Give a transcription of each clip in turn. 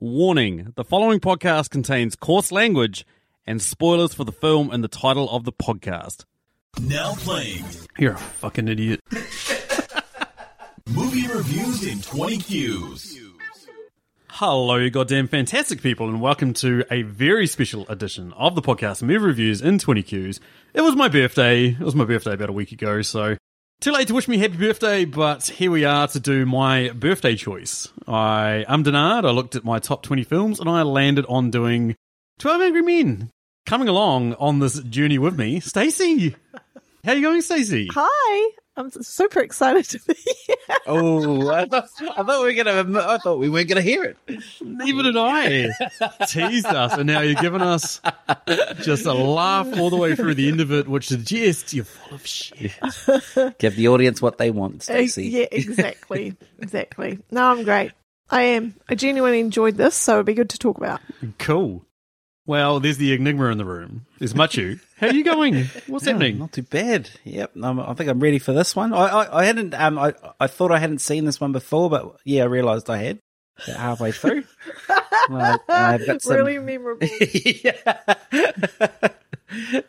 Warning the following podcast contains coarse language and spoilers for the film and the title of the podcast. Now playing You're a fucking idiot. movie reviews in 20 Qs. Hello, you goddamn fantastic people, and welcome to a very special edition of the podcast Movie Reviews in 20 Qs. It was my birthday. It was my birthday about a week ago, so too late to wish me happy birthday, but here we are to do my birthday choice. I am Denard. I looked at my top 20 films and I landed on doing 12 Angry Men. Coming along on this journey with me, Stacey. How you going, Stacey? Hi, I'm super excited to be here. Oh, I thought, I thought we were gonna. I thought we weren't gonna hear it. Neither did I. Teased us, and now you're giving us just a laugh all the way through the end of it, which suggests you're full of shit. Give the audience what they want, Uh, Stacey. yeah, exactly, exactly. No, I'm great. I am. I genuinely enjoyed this, so it'd be good to talk about. Cool. Well, there's the enigma in the room. There's Matiu. How are you going? What's Yeah, happening? Not too bad. Yep, I'm, I think I'm ready for this one. I, I, I hadn't. Um, I, I thought I hadn't seen this one before, but yeah, I realised I had about halfway through. I, I've got some, Really memorable. yeah.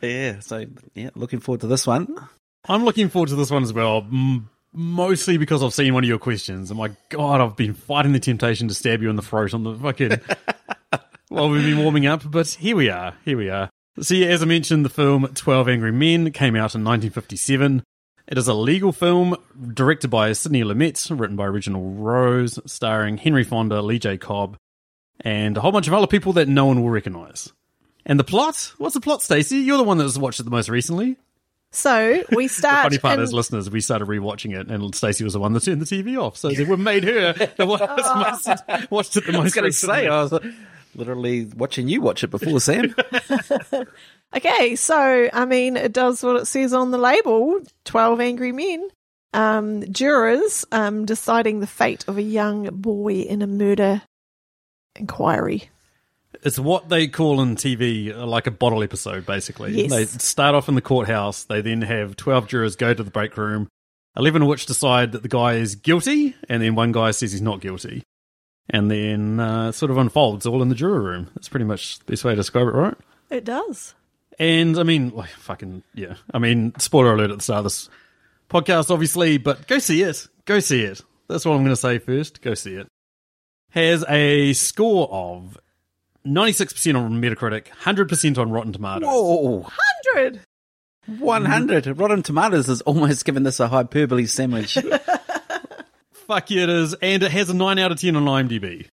yeah. So yeah, looking forward to this one. I'm looking forward to this one as well. Mostly because I've seen one of your questions, and my God, I've been fighting the temptation to stab you in the throat on the fucking while we've been warming up. But here we are. Here we are. So, yeah, as I mentioned, the film 12 Angry Men came out in 1957. It is a legal film directed by Sidney Lumet, written by Reginald Rose, starring Henry Fonda, Lee J. Cobb, and a whole bunch of other people that no one will recognize. And the plot? What's the plot, Stacey? You're the one that's watched it the most recently. So we The funny part in- is, listeners, we started rewatching it, and Stacey was the one that turned the TV off. So we made her the one that's watched it the most. I was going to recently. say I was literally watching you watch it before, Sam. okay, so I mean, it does what it says on the label: Twelve Angry Men. Um, jurors um, deciding the fate of a young boy in a murder inquiry. It's what they call in TV uh, like a bottle episode, basically. Yes. They start off in the courthouse. They then have 12 jurors go to the break room, 11 of which decide that the guy is guilty, and then one guy says he's not guilty. And then uh, sort of unfolds all in the jury room. That's pretty much the best way to describe it, right? It does. And I mean, like, fucking, yeah. I mean, spoiler alert at the start of this podcast, obviously, but go see it. Go see it. That's what I'm going to say first. Go see it. Has a score of 96% on Metacritic, 100% on Rotten Tomatoes. Whoa, Hundred. 100. Rotten Tomatoes has almost given this a hyperbole sandwich. Fuck yeah, it is. And it has a 9 out of 10 on IMDb.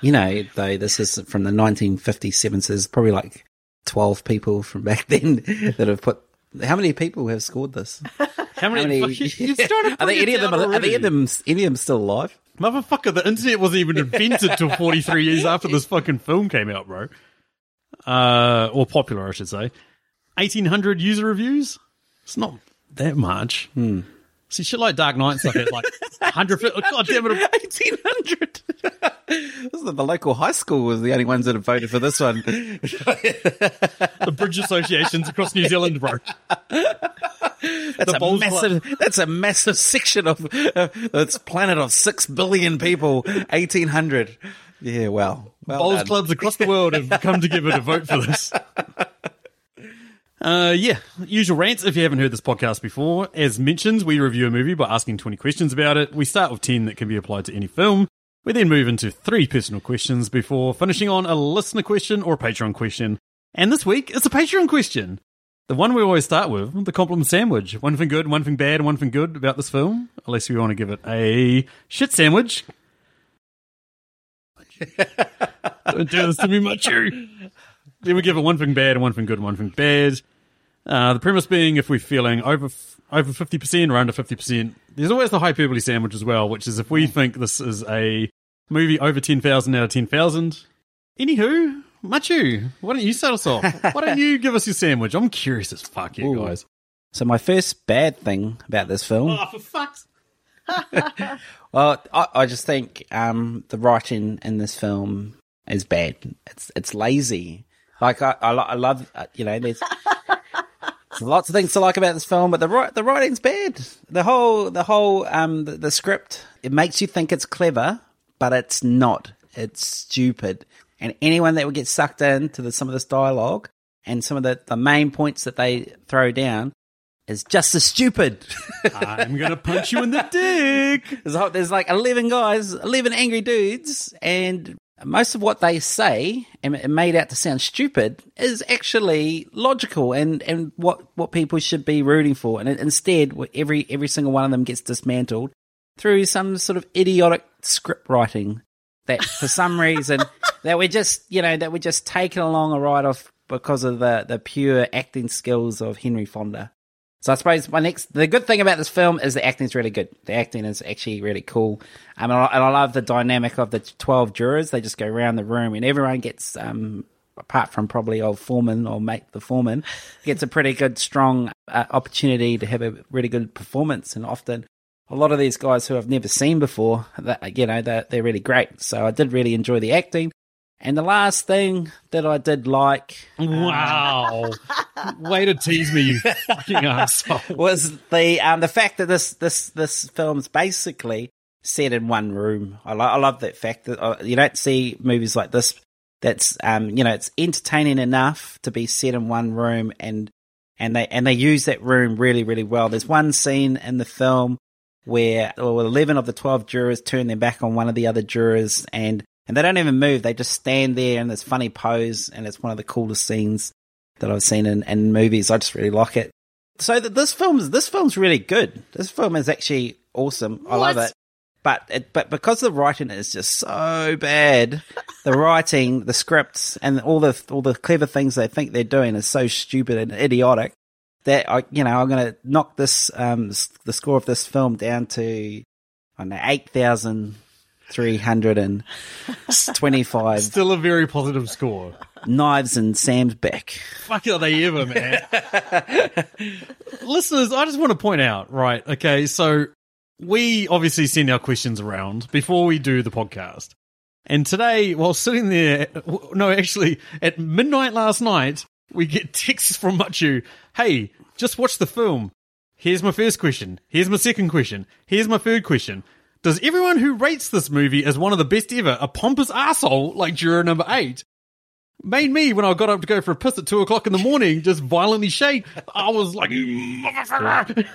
You know, though, this is from the 1957, so there's probably like 12 people from back then that have put. How many people have scored this? How many? How many? fuck- you're starting to are they, any of them? down Are, they any of them? Any of them still alive? Motherfucker, the internet wasn't even invented till 43 years after this fucking film came out, bro. Uh, or popular, I should say. 1800 user reviews? It's not that much. Hmm. See, shit like Dark Knight stuff has like 100. fi- God damn it. 1800. this is the local high school was the only ones that have voted for this one. The bridge associations across New Zealand, bro. That's The a massive. That's a massive section of uh, this planet of six billion people. 1800. Yeah, well, well Bowls done. clubs across the world have come together to vote for this. Uh, yeah, usual rants. If you haven't heard this podcast before, as mentioned, we review a movie by asking 20 questions about it. We start with 10 that can be applied to any film. We then move into three personal questions before finishing on a listener question or a Patreon question. And this week, it's a Patreon question. The one we always start with, the compliment sandwich. One thing good, one thing bad, one thing good about this film. Unless we want to give it a shit sandwich. Don't do this to me, Matiu. Then we give it one thing bad and one thing good and one thing bad. Uh, the premise being if we're feeling over over fifty percent or under fifty percent, there's always the hyperbole sandwich as well, which is if we think this is a movie over ten thousand out of ten thousand. Anywho, Matiu, why don't you start us off? Why don't you give us your sandwich? I'm curious as fuck, you Ooh. guys. So my first bad thing about this film, Oh, for fuck's well, I, I just think um, the writing in this film is bad. It's it's lazy. Like I, I, I love, uh, you know, there's lots of things to like about this film, but the the writing's bad. The whole the whole um the, the script it makes you think it's clever, but it's not. It's stupid. And anyone that would get sucked into the, some of this dialogue and some of the, the main points that they throw down is just as stupid. I'm gonna punch you in the dick. there's, there's like 11 guys, 11 angry dudes, and most of what they say and made out to sound stupid is actually logical and, and what, what people should be rooting for. And instead, every, every single one of them gets dismantled through some sort of idiotic script writing that for some reason that we're just you know that we're just taken along a ride off because of the the pure acting skills of Henry Fonda. So I suppose my next the good thing about this film is the acting is really good. The acting is actually really cool. Um, and, I, and I love the dynamic of the twelve jurors. They just go around the room and everyone gets um apart from probably old foreman or mate the foreman gets a pretty good strong uh, opportunity to have a really good performance and often a lot of these guys who I've never seen before, that you know, they're, they're really great. So I did really enjoy the acting. And the last thing that I did like Wow. Way to tease me, you fucking asshole. was the um the fact that this this this film's basically set in one room. I, lo- I love that fact that uh, you don't see movies like this. That's um you know it's entertaining enough to be set in one room and and they and they use that room really really well. There's one scene in the film where well, 11 of the 12 jurors turn their back on one of the other jurors and and they don't even move. They just stand there in this funny pose, and it's one of the coolest scenes that I've seen in, in movies. I just really like it. So that this film's this film's really good. This film is actually awesome. I love it. But it, but because the writing is just so bad, the writing, the scripts, and all the all the clever things they think they're doing is so stupid and idiotic that I you know I'm gonna knock this um the score of this film down to I don't know eight thousand three hundred and twenty five Still a very positive score. knives and Sam's back. Fuck are they ever, man? Listeners, I just want to point out, right? Okay, so we obviously send our questions around before we do the podcast. And today, while sitting there, no, actually, at midnight last night, we get texts from Matiu. Hey, just watch the film. Here's my first question. Here's my second question. Here's my third question. Does everyone who rates this movie as one of the best ever a pompous asshole like juror number eight? made me when I got up to go for a piss at two o'clock in the morning just violently shake. I was like, motherfucker!"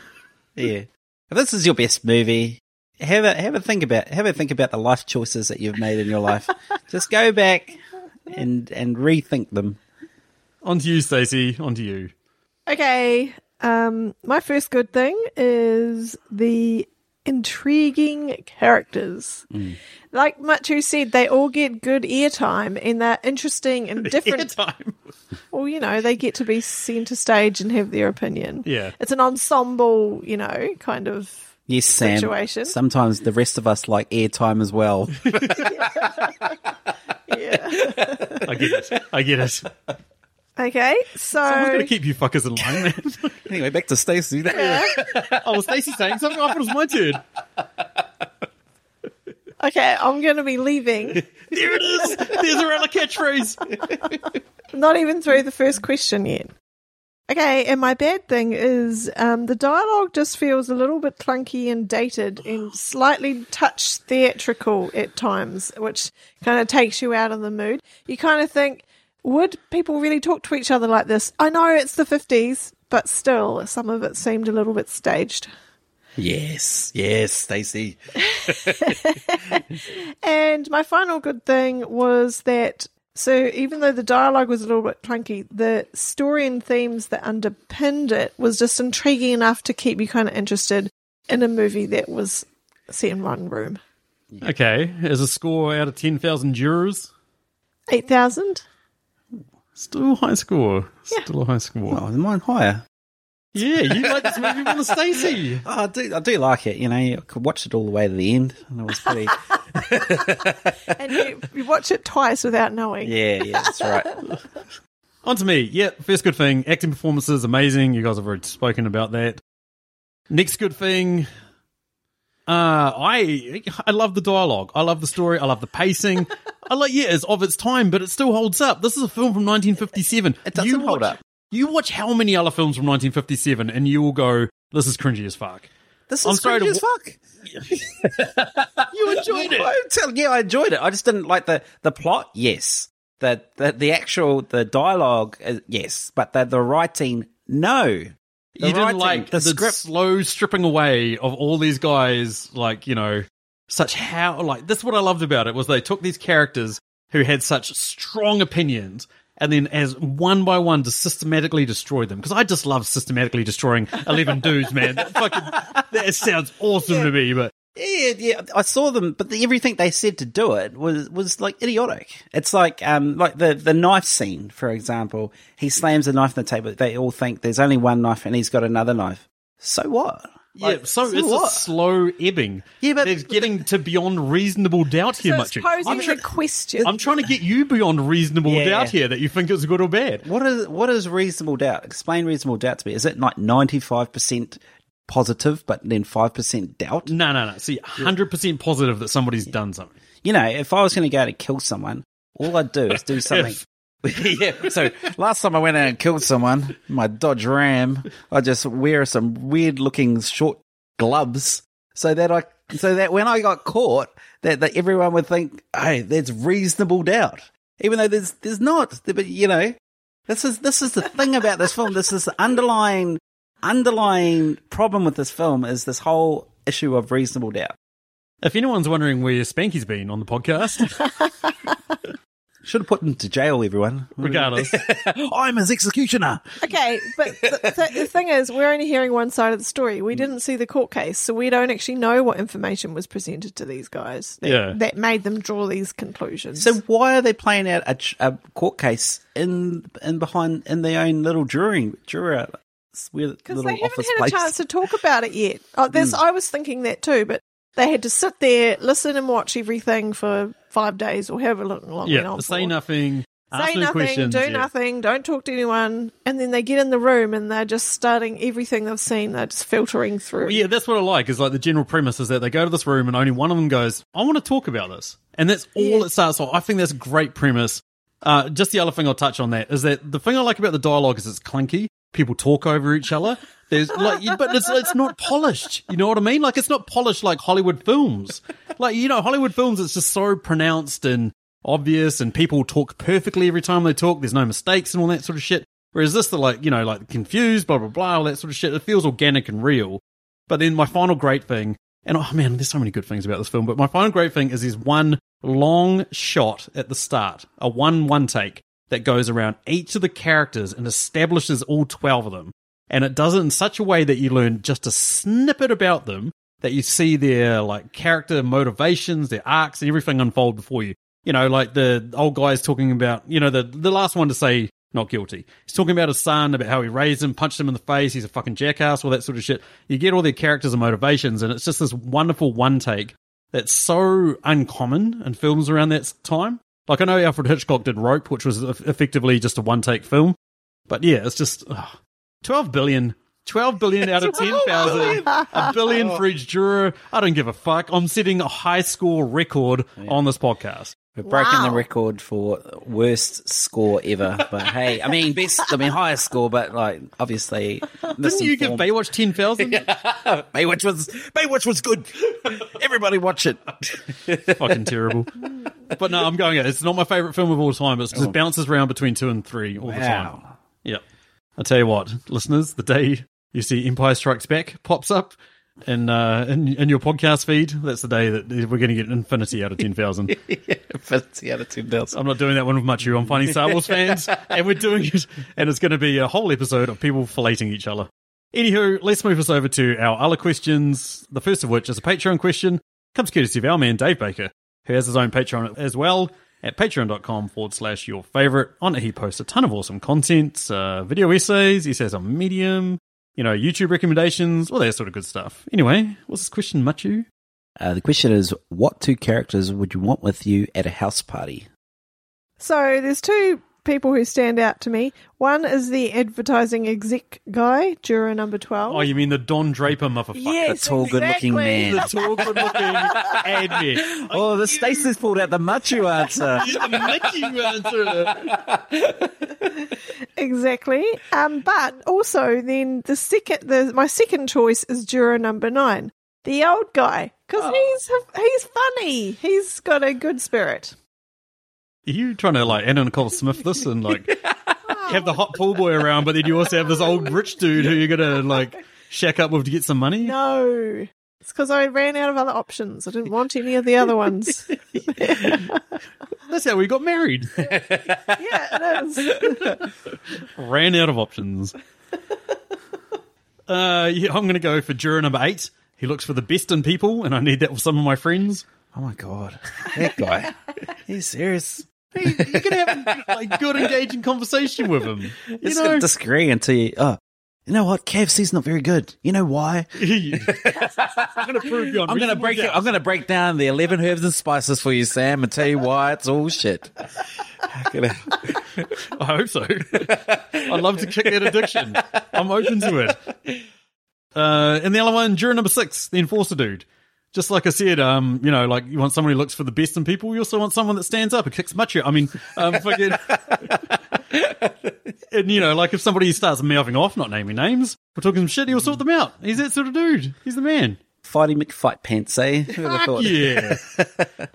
Yeah. If this is your best movie, have a have a think about have a think about the life choices that you've made in your life. Just go back and and rethink them. On to you, Stacey. On to you. Okay. Um, my first good thing is the intriguing characters. Mm. Like Matiu said, they all get good airtime and they're interesting and different. Time. well, you know, they get to be centre stage and have their opinion. Yeah. It's an ensemble, you know, kind of. Yes, Sam. Situation. Sometimes the rest of us like airtime as well. Yeah. I get it. I get it. Okay. So. I'm going to keep you fuckers in line, man. anyway, back to Stacey. oh, was Stacey saying something? I thought it was my turn. Okay, I'm going to be leaving. There it is. There's our other catchphrase. Not even through the first question yet. Okay, and my bad thing is um, the dialogue just feels a little bit clunky and dated and slightly touch theatrical at times, which kind of takes you out of the mood. You kind of think, would people really talk to each other like this? I know it's the 50s, but still, some of it seemed a little bit staged. Yes, yes, Stacey. And my final good thing was that so even though the dialogue was a little bit clunky, the story and themes that underpinned it was just intriguing enough to keep you kind of interested in a movie that was set in one room. Okay, as a score out of 10,000 jurors, Eight thousand. Still a high score. Yeah. Still a high score. Oh, mine higher? Yeah, you like this movie more than Stacey. Oh, I do. I do like it. You know, I could watch it all the way to the end, and it was pretty. And you, you watch it twice without knowing. yeah, yeah, that's right. On to me. Yeah, first good thing. Acting performances, amazing. You guys have already spoken about that. Next good thing. Uh, I I love the dialogue. I love the story. I love the pacing. I like yeah, it's of its time, but it still holds up. This is a film from 1957. It doesn't watch, hold up. You watch how many other films from 1957, and you will go, "This is cringy as fuck." This I'm is sorry cringy to as fuck. You enjoyed it. I'm telling you, I enjoyed it. I just didn't like the the plot. Yes, the the, the actual the dialogue. Uh, yes, but the the writing. No, you didn't writing, like the, the script. slow stripping away of all these guys, like you know, such how like this. is what I loved about it was they took these characters who had such strong opinions, and then as one by one to systematically destroy them. Because I just love systematically destroying eleven dudes, man. That fucking that sounds awesome to me, but. Yeah, yeah, I saw them, but the, everything they said to do it was was like idiotic. It's like um like the the knife scene, for example. He slams a knife on the table. They all think there's only one knife, and he's got another knife. So what? Yeah, Like, so, it's what? a slow ebbing. Yeah, but- they're getting to beyond reasonable doubt here, So it's Matiu. posing I'm, the try- question. I'm trying to get you beyond reasonable Yeah. doubt here that you think it's good or bad. What is what is reasonable doubt? Explain reasonable doubt to me. Is it like ninety five percent positive, but then five percent doubt? No, no, no. See, 100% positive that somebody's done something. You know, if I was going to go to kill someone, all I'd do is do something. yeah. So last time I went out and killed someone, my Dodge Ram, I just wear some weird looking short gloves so that I so that when I got caught, that, that everyone would think, hey, there's reasonable doubt, even though there's there's not. But you know, this is this is the thing about this film. This is the underlying underlying problem with this film is this whole issue of reasonable doubt. If anyone's wondering where Spanky's been on the podcast, Should have put him to jail, everyone. regardless, I'm his executioner. Okay, but the, the, the thing is, we're only hearing one side of the story. We mm. didn't see the court case, so we don't actually know what information was presented to these guys that, Yeah. that made them draw these conclusions. So why are they playing out a, ch- a court case in in behind in their own little jury juror weird because little they haven't had place? a chance to talk about it yet. Oh, there's, I was thinking that too, but they had to sit there, listen, and watch everything for five days or however long, long it went yeah, on say for. nothing, ask Say no nothing, do yeah. nothing, don't talk to anyone, and then they get in the room and they're just starting everything they've seen. They're just filtering through. Well, yeah, that's what I like. Is like the general premise is that they go to this room and only one of them goes, "I want to talk about this," and that's all Yeah. it starts off. I think that's a great premise. Uh, just the other thing I'll touch on that is that the thing I like about the dialogue is it's clunky. People talk over each other. There's like, but it's it's not polished. You know what I mean? Like it's not polished like Hollywood films. Like you know, Hollywood films, it's just so pronounced and obvious, and people talk perfectly every time they talk. There's no mistakes and all that sort of shit. Whereas this, they're like, you know, like confused, blah blah blah, all that sort of shit. It feels organic and real. But then my final great thing, and oh man, there's so many good things about this film, but my final great thing is this one long shot at the start, a one one take that goes around each of the characters and establishes all 12 of them. And it does it in such a way that you learn just a snippet about them, that you see their like character motivations, their arcs, and everything unfold before you. You know, like the old guy's talking about, you know, the the last one to say not guilty. He's talking about his son, about how he raised him, punched him in the face, he's a fucking jackass, all that sort of shit. You get all their characters and motivations, and it's just this wonderful one take that's so uncommon in films around that time. Like I know Alfred Hitchcock did Rope, which was effectively just a one take film, but yeah, it's just ugh. twelve billion. 12 billion out of 10,000. A billion for each juror. I don't give a fuck. I'm setting a high score record on this podcast. We're breaking the record for worst score ever. But hey, I mean best. I mean highest score, but like obviously. Didn't you give Baywatch 10,000? Baywatch was Baywatch was good. Everybody watch it. Fucking terrible. But no, I'm going it. It's not my favorite film of all time. It just bounces around between two and three all the time. Wow. Yep. I'll tell you what, listeners, the day you see Empire Strikes Back pops up in, uh, in, in your podcast feed, that's the day that we're going to get infinity out of 10,000. Fifty out of ten thousand. I'm not doing that one with Matiu. I'm finding Star Wars fans, and we're doing it. And it's going to be a whole episode of people filleting each other. Anywho, let's move us over to our other questions. The first of which is a Patreon question. Comes courtesy of our man, Dave Baker, who has his own Patreon as well at patreon.com forward slash your favorite. On it, he posts a ton of awesome content, uh, video essays, he says on Medium, you know, YouTube recommendations, all that sort of good stuff. Anyway, what's this question, Matiu? Uh, the question is, what two characters would you want with you at a house party? So there's two people who stand out to me. One is the advertising exec guy, juror number 12. Oh, you mean the Don Draper motherfucker? yes, tall, good-looking exactly. man. The tall, good looking admin. Oh, the Stacey's pulled out the Matiu answer. The Mickey answer. exactly. Um, but also then the second, the my second choice is juror number nine, the old guy, because he's he's funny. He's got a good spirit. Are you trying to like Anna Nicole Smith this and like have the hot pool boy around, but then you also have this old rich dude who you're gonna like shack up with to get some money? No, it's because I ran out of other options. I didn't want any of the other ones. That's how we got married. yeah, it is. Ran out of options. Uh, yeah, I'm gonna go for juror number eight. He looks for the best in people, and I need that with some of my friends. Oh my god, that guy. He's serious. You can have like good, engaging conversation with him. You He's know, gonna disagree until you. Oh, you know what? KFC's not very good. You know why? I'm gonna prove you. I'm gonna break it. I'm gonna break down the eleven herbs and spices for you, Sam, and tell you why it's all shit. I'm I hope so. I'd love to kick that addiction. I'm open to it. Uh, and the other one, juror number six, the enforcer dude. Just like I said, um, you know, like you want someone who looks for the best in people. You also want someone that stands up and kicks much. I mean, um, fucking, and you know, like if somebody starts mouthing off, not naming names, we're talking some shit, he'll sort them out. He's that sort of dude. He's the man. Fighty McFight pants, eh? Who would Fuck yeah.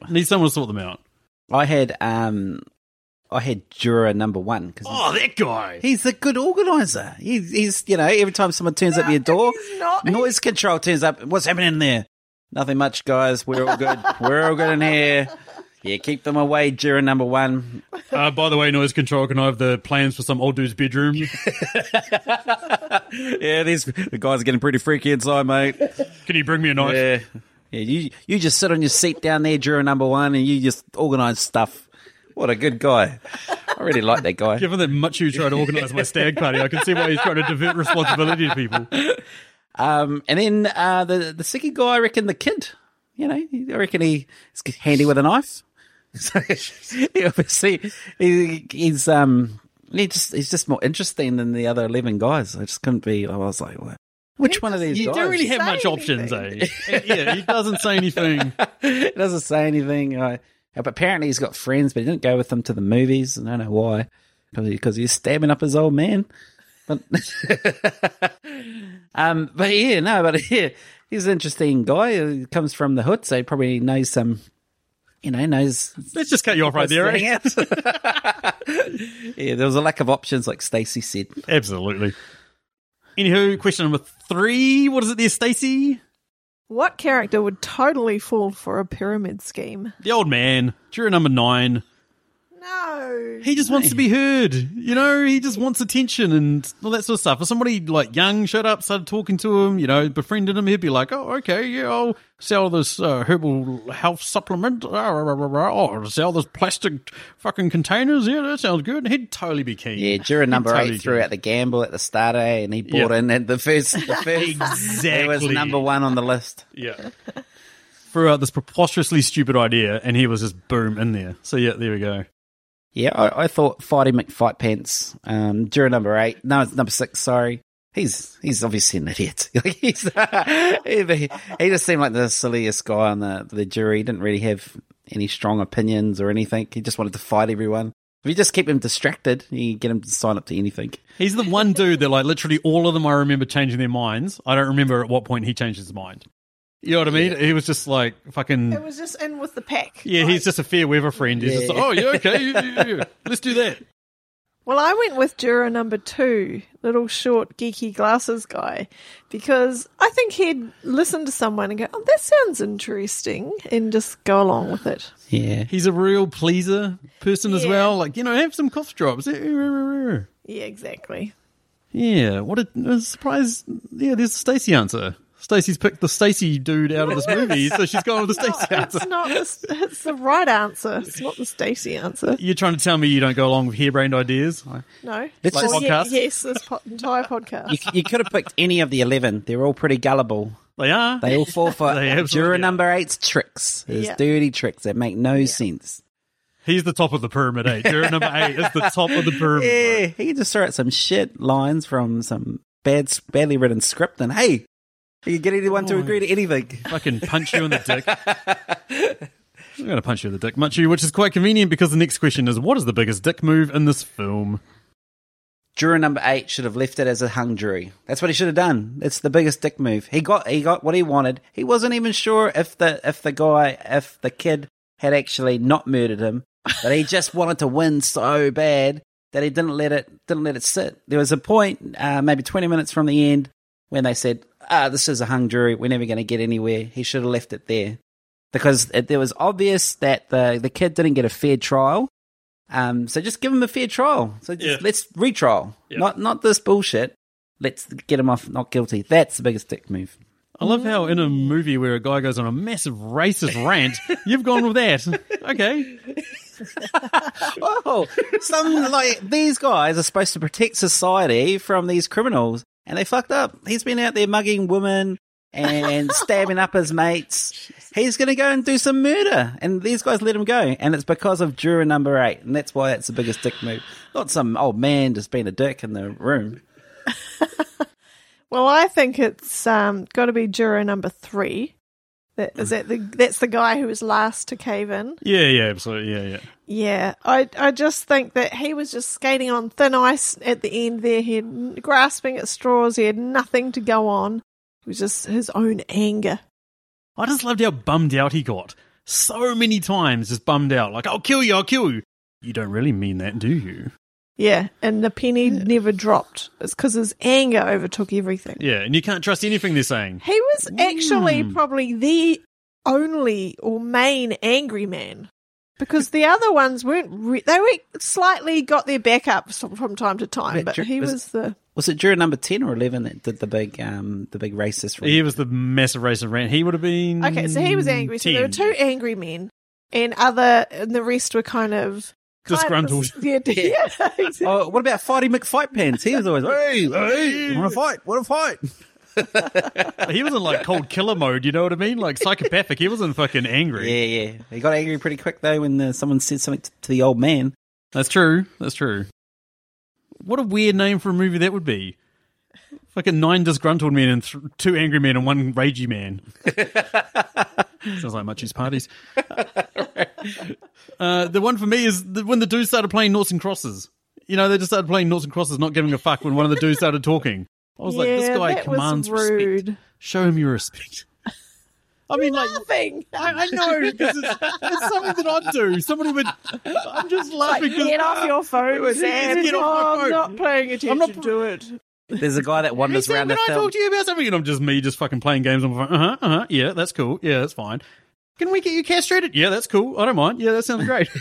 Need someone to sort them out. I had um, I had juror number one because Oh, that guy. he's a good organizer. He's, he's you know every time someone turns up your door, not. noise control turns up. What's happening in there? Nothing much, guys. We're all good. We're all good in here. Yeah, keep them away. Juror number one. Uh, by the way, noise control, can I have the plans for some old dude's bedroom? Yeah, these the guys are getting pretty freaky inside, mate. Can you bring me a knife? Yeah. Yeah, you you just sit on your seat down there, juror number one, and you just organise stuff. What a good guy. I really like that guy. Given that much you try to organise my stag party, I can see why he's trying to divert responsibility to people. Um, and then uh, the the second guy, I reckon the kid. You know, I reckon he's handy with a knife. So he obviously he, he's um he just he's just more interesting than the other eleven guys. I just couldn't be. I was like, what? Which one of these You guys? don't really have say much options, eh? yeah, he doesn't say anything. he doesn't say anything. I, but apparently he's got friends, but he didn't go with them to the movies. I don't know why. Because he's stabbing up his old man. But um, but yeah, no, but yeah, he's an interesting guy. He comes from the hood, so he probably knows some. You know, knows. Let's just cut you off right there. hang Eh? yeah, there was a lack of options, like Stacey said. Absolutely. Anywho, question number three. What is it there, Stacey? What character would totally fall for a pyramid scheme? The old man, juror number nine. No. He just wants to be heard. You know, he just wants attention and all that sort of stuff. If somebody like young showed up, started talking to him, you know, befriended him, he'd be like, "Oh, okay, yeah, I'll sell this uh, herbal health supplement. Oh, sell this plastic fucking containers. Yeah, that sounds good." And he'd totally be keen. Yeah, juror number Totally eight threw keen. out the gamble at the start, eh, and he bought Yeah. in at the first. The first He was number one on the list. Yeah. Threw out this preposterously stupid idea, and he was just boom in there. So yeah, there we go. Yeah, I, I thought Fighty McFight Pants, um, juror number eight. No, it's number six. Sorry, he's he's obviously an idiot. He, he just seemed like the silliest guy on the the jury. He didn't really have any strong opinions or anything. He just wanted to fight everyone. If you just keep him distracted, you get him to sign up to anything. He's the one dude that like literally all of them I remember changing their minds. I don't remember at what point he changed his mind. You know what I mean? He was just like fucking It was just in with the pack. Yeah, he's just a fair weather friend. He's just like, oh yeah, okay, yeah, yeah, yeah. let's do that. Well, I went with juror number two, little short geeky glasses guy, because I think he'd listen to someone and go, "Oh, that sounds interesting," and just go along with it. Yeah, He's a real pleaser person as well. Like you know, have some cough drops. Yeah, exactly. Yeah, what a, a surprise! Yeah, there's a Stacy answer. Stacy's picked the Stacy dude out of this movie, so she's gone with the Stacy answer. It's not. The, it's the right answer. It's not the Stacey answer. You're trying to tell me you don't go along with harebrained ideas? No. Let's Well, just- ye- yes, this po- entire podcast. you, you could have picked any of the eleven. They're all pretty gullible. They are. They all fall for They juror number eight's tricks. His Yeah. dirty tricks that make no sense. He's the top of the pyramid. Eh? Juror number eight is the top of the pyramid. Yeah, he just throw out some shit lines from some bad, badly written script, and hey, you can get anyone to agree to anything. I fucking punch you in the dick. I'm going to punch you in the dick, Matiu, which is quite convenient because the next question is what is the biggest dick move in this film? juror number eight should have left it as a hung jury. That's what he should have done. It's the biggest dick move. He got he got what he wanted. He wasn't even sure if the if the guy if the kid had actually not murdered him, but he just wanted to win so bad that he didn't let it didn't let it sit. There was a point, uh, maybe twenty minutes from the end, when they said, "Ah, this is a hung jury. We're never going to get anywhere." He should have left it there because it, it was obvious that the the kid didn't get a fair trial. Um, so just give him a fair trial. So just, Yeah. let's retrial, Yeah. not not this bullshit. Let's get him off not guilty. That's the biggest dick move. I love how in a movie where a guy goes on a massive racist rant, you've gone with that. Okay. Oh, some like these guys are supposed to protect society from these criminals, and they fucked up. He's been out there mugging women and stabbing up his mates. He's going to go and do some murder, and these guys let him go, and it's because of juror number eight, and that's why that's the biggest dick move. Not some old man just being a dick in the room. Well, I think it's um, got to be juror number three. That, is that the that's the guy who was last to cave in? Yeah, yeah, absolutely. Yeah, yeah. Yeah, I I just think that he was just skating on thin ice at the end there. He had grasping at straws. He had nothing to go on. It was just his own anger. I just loved how bummed out he got. So many times just bummed out. Like, I'll kill you, I'll kill you. You don't really mean that, do you? Yeah, and the penny never dropped. It's because his anger overtook everything. Yeah, and you can't trust anything they're saying. He was actually probably the only or main angry man because the other ones weren't. Re- they were slightly got their back up from time to time, But but Jer- he was- was the. Was it juror number ten or eleven that did the big, um, the big racist? He was the massive racist rant. He would have been. Okay, so he was angry. So there were two angry men, and other, and the rest were kind of- Disgruntled. yeah, yeah. exactly. Oh, what about Fighty McFight Pants? He was always, hey, hey, want to fight? Want to fight? He was in like cold killer mode, you know what I mean? Like psychopathic. He wasn't fucking angry. Yeah, yeah. He got angry pretty quick though when uh, someone said something t- to the old man. That's true. That's true. What a weird name for a movie that would be. Fucking nine disgruntled men and th- two angry men and one ragey man. Sounds like Muchie's parties. uh, the one for me is the, when the dudes started playing noughts and crosses. You know, they just started playing noughts and crosses, not giving a fuck when one of the dudes started talking. I was like, this guy commands respect. Show him your respect. I mean, like, Nothing. I, I know because it's, it's something that I'd do. Somebody would. I'm just laughing. 'cause- Get off your phone, Sam. get off my Oh, I'm not paying attention I'm not- to it. There's a guy that Hey, wanders Sam, around can the I film. talk to you about something? And I'm just me, just fucking playing games I'm like, Uh huh. Uh huh. Yeah, that's cool. Yeah, that's fine. Can we get you castrated? Yeah, that's cool. I don't mind. Yeah, that sounds great.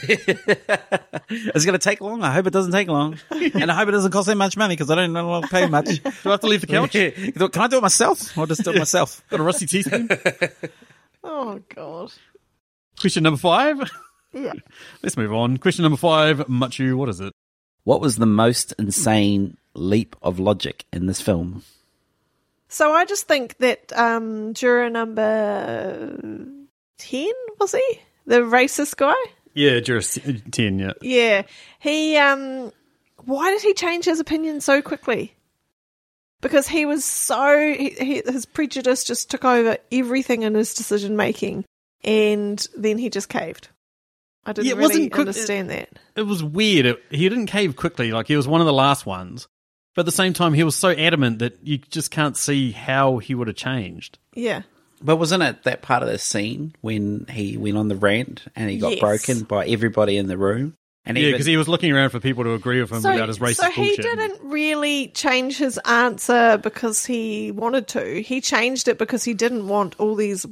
It's going to take long. I hope it doesn't take long, and I hope it doesn't cost that much money because I don't want to pay much. Do I have to leave the couch? Can I do it myself? I'll just do it myself. Got a rusty teaspoon. Oh God. Question number five. Yeah. Let's move on. Question number five. Matiu, what is it? What was the most insane leap of logic in this film? So I just think that um, juror number ten was he the racist guy? Yeah, Juris 10, yeah. Yeah, he. Um, why did he change his opinion so quickly? Because he was so he, he, his prejudice just took over everything in his decision making, and then he just caved. I didn't Yeah, it really wasn't quick- understand that. It was weird. It, he didn't cave quickly. Like, he was one of the last ones. But at the same time, he was so adamant that you just can't see how he would have changed. Yeah, But wasn't it that part of the scene when he went on the rant and he got Yes. broken by everybody in the room? And Yeah, because he was looking around for people to agree with him about his racist so he bullshit. didn't really change his answer because he wanted to. He changed it because he didn't want all these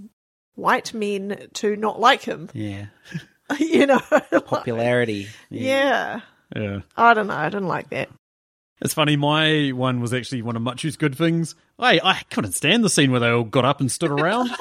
white men to not like him. yeah, you know, popularity. yeah. Yeah. I don't know. I didn't like that. It's funny, my one was actually one of Matiu's good things. I, I couldn't stand the scene where they all got up and stood around.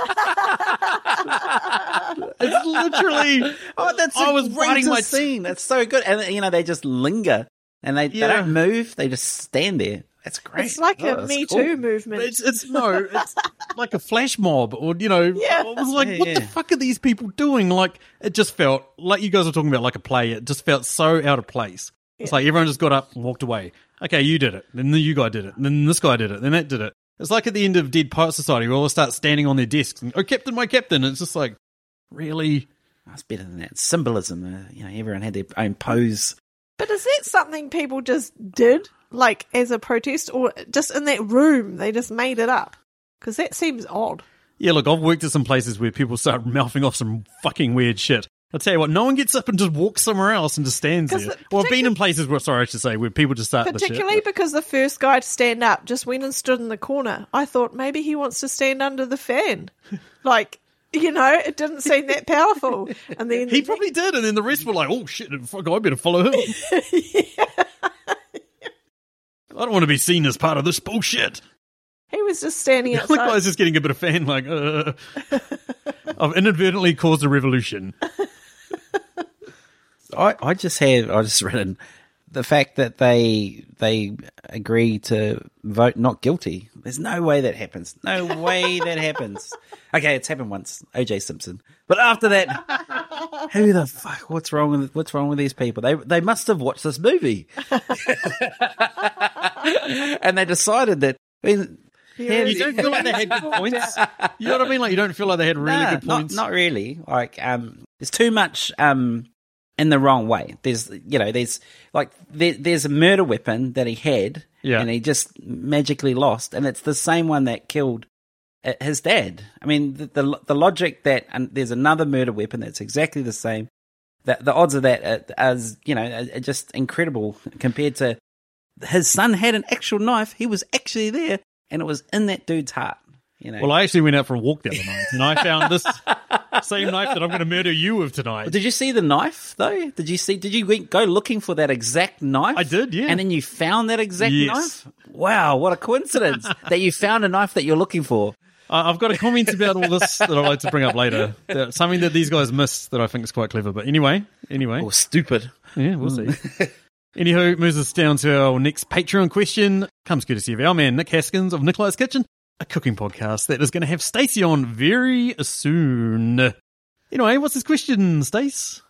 it's literally. Oh, that's I a was writing my scene. That's so good. And you know, they just linger and they, Yeah. they don't move. They just stand there. That's great. It's like Oh, a Me cool. Too movement. It's, it's no, it's like a flash mob, or you know, Yeah. I was like, Yeah, what the fuck are these people doing? Like, it just felt like you guys were talking about like a play. It just felt so out of place. It's like everyone just got up and walked away. Okay, you did it, then you guy did it, then this guy did it, then that did it. It's like at the end of Dead Pirate Society, where all start standing on their desks and, oh, Captain, my Captain. It's just like, really? That's better than that. Symbolism. Uh, you know, everyone had their own pose. But is that something people just did? Like as a protest, or just in that room they just made it up? Because that seems odd. Yeah, look, I've worked at some places where people start mouthing off some fucking weird shit. I'll tell you what, no one gets up and just walks somewhere else and just stands there. the- Well, I've been in places where, sorry, I should say, where people just start the Particularly shit. because the first guy to stand up just went and stood in the corner. I thought maybe he wants to stand under the fan. Like, you know, it didn't seem that powerful. And then He probably did, and then the rest were like, oh shit, fuck, I better follow him. I don't want to be seen as part of this bullshit. he was just standing The outside. guy's just getting a bit of fan, like, uh, I've inadvertently caused a revolution. I, I just have I just written the fact that they they agree to vote not guilty. There's no way that happens. No way that happens. Okay, it's happened once. OJ Simpson. But after that, who the fuck? What's wrong with what's wrong with these people? They they must have watched this movie, and they decided that. I mean, You don't feel like they had good points. You know what I mean? Like, you don't feel like they had really Nah, good points. Not, not really. Like, um, there's too much um in the wrong way. There's, you know, there's like there, there's a murder weapon that he had, Yeah. and he just magically lost, and it's the same one that killed uh, his dad. I mean, the the, the logic that and there's another murder weapon that's exactly the same. That the odds of that are, as you know are just incredible compared to his son had an actual knife. He was actually there, and it was in that dude's heart. You know. Well, I actually went out for a walk the other night, and I found this same knife that I'm going to murder you with tonight. Did you see the knife though? Did you see? Did you go- looking for that exact knife? I did, yeah. And then you found that exact Yes. knife. Wow, what a coincidence that you found a knife that you're looking for. I- I've got a comment about all this that I'd like to bring up later. That- Something that these guys missed that I think is quite clever. But anyway, anyway, or stupid. yeah, we'll see. Anywho, moves us down to our next Patreon question. Comes courtesy of our man Nick Haskins of Nikolis Kitchen, a cooking podcast that is going to have Stacey on very soon. Anyway, what's this question, Stace?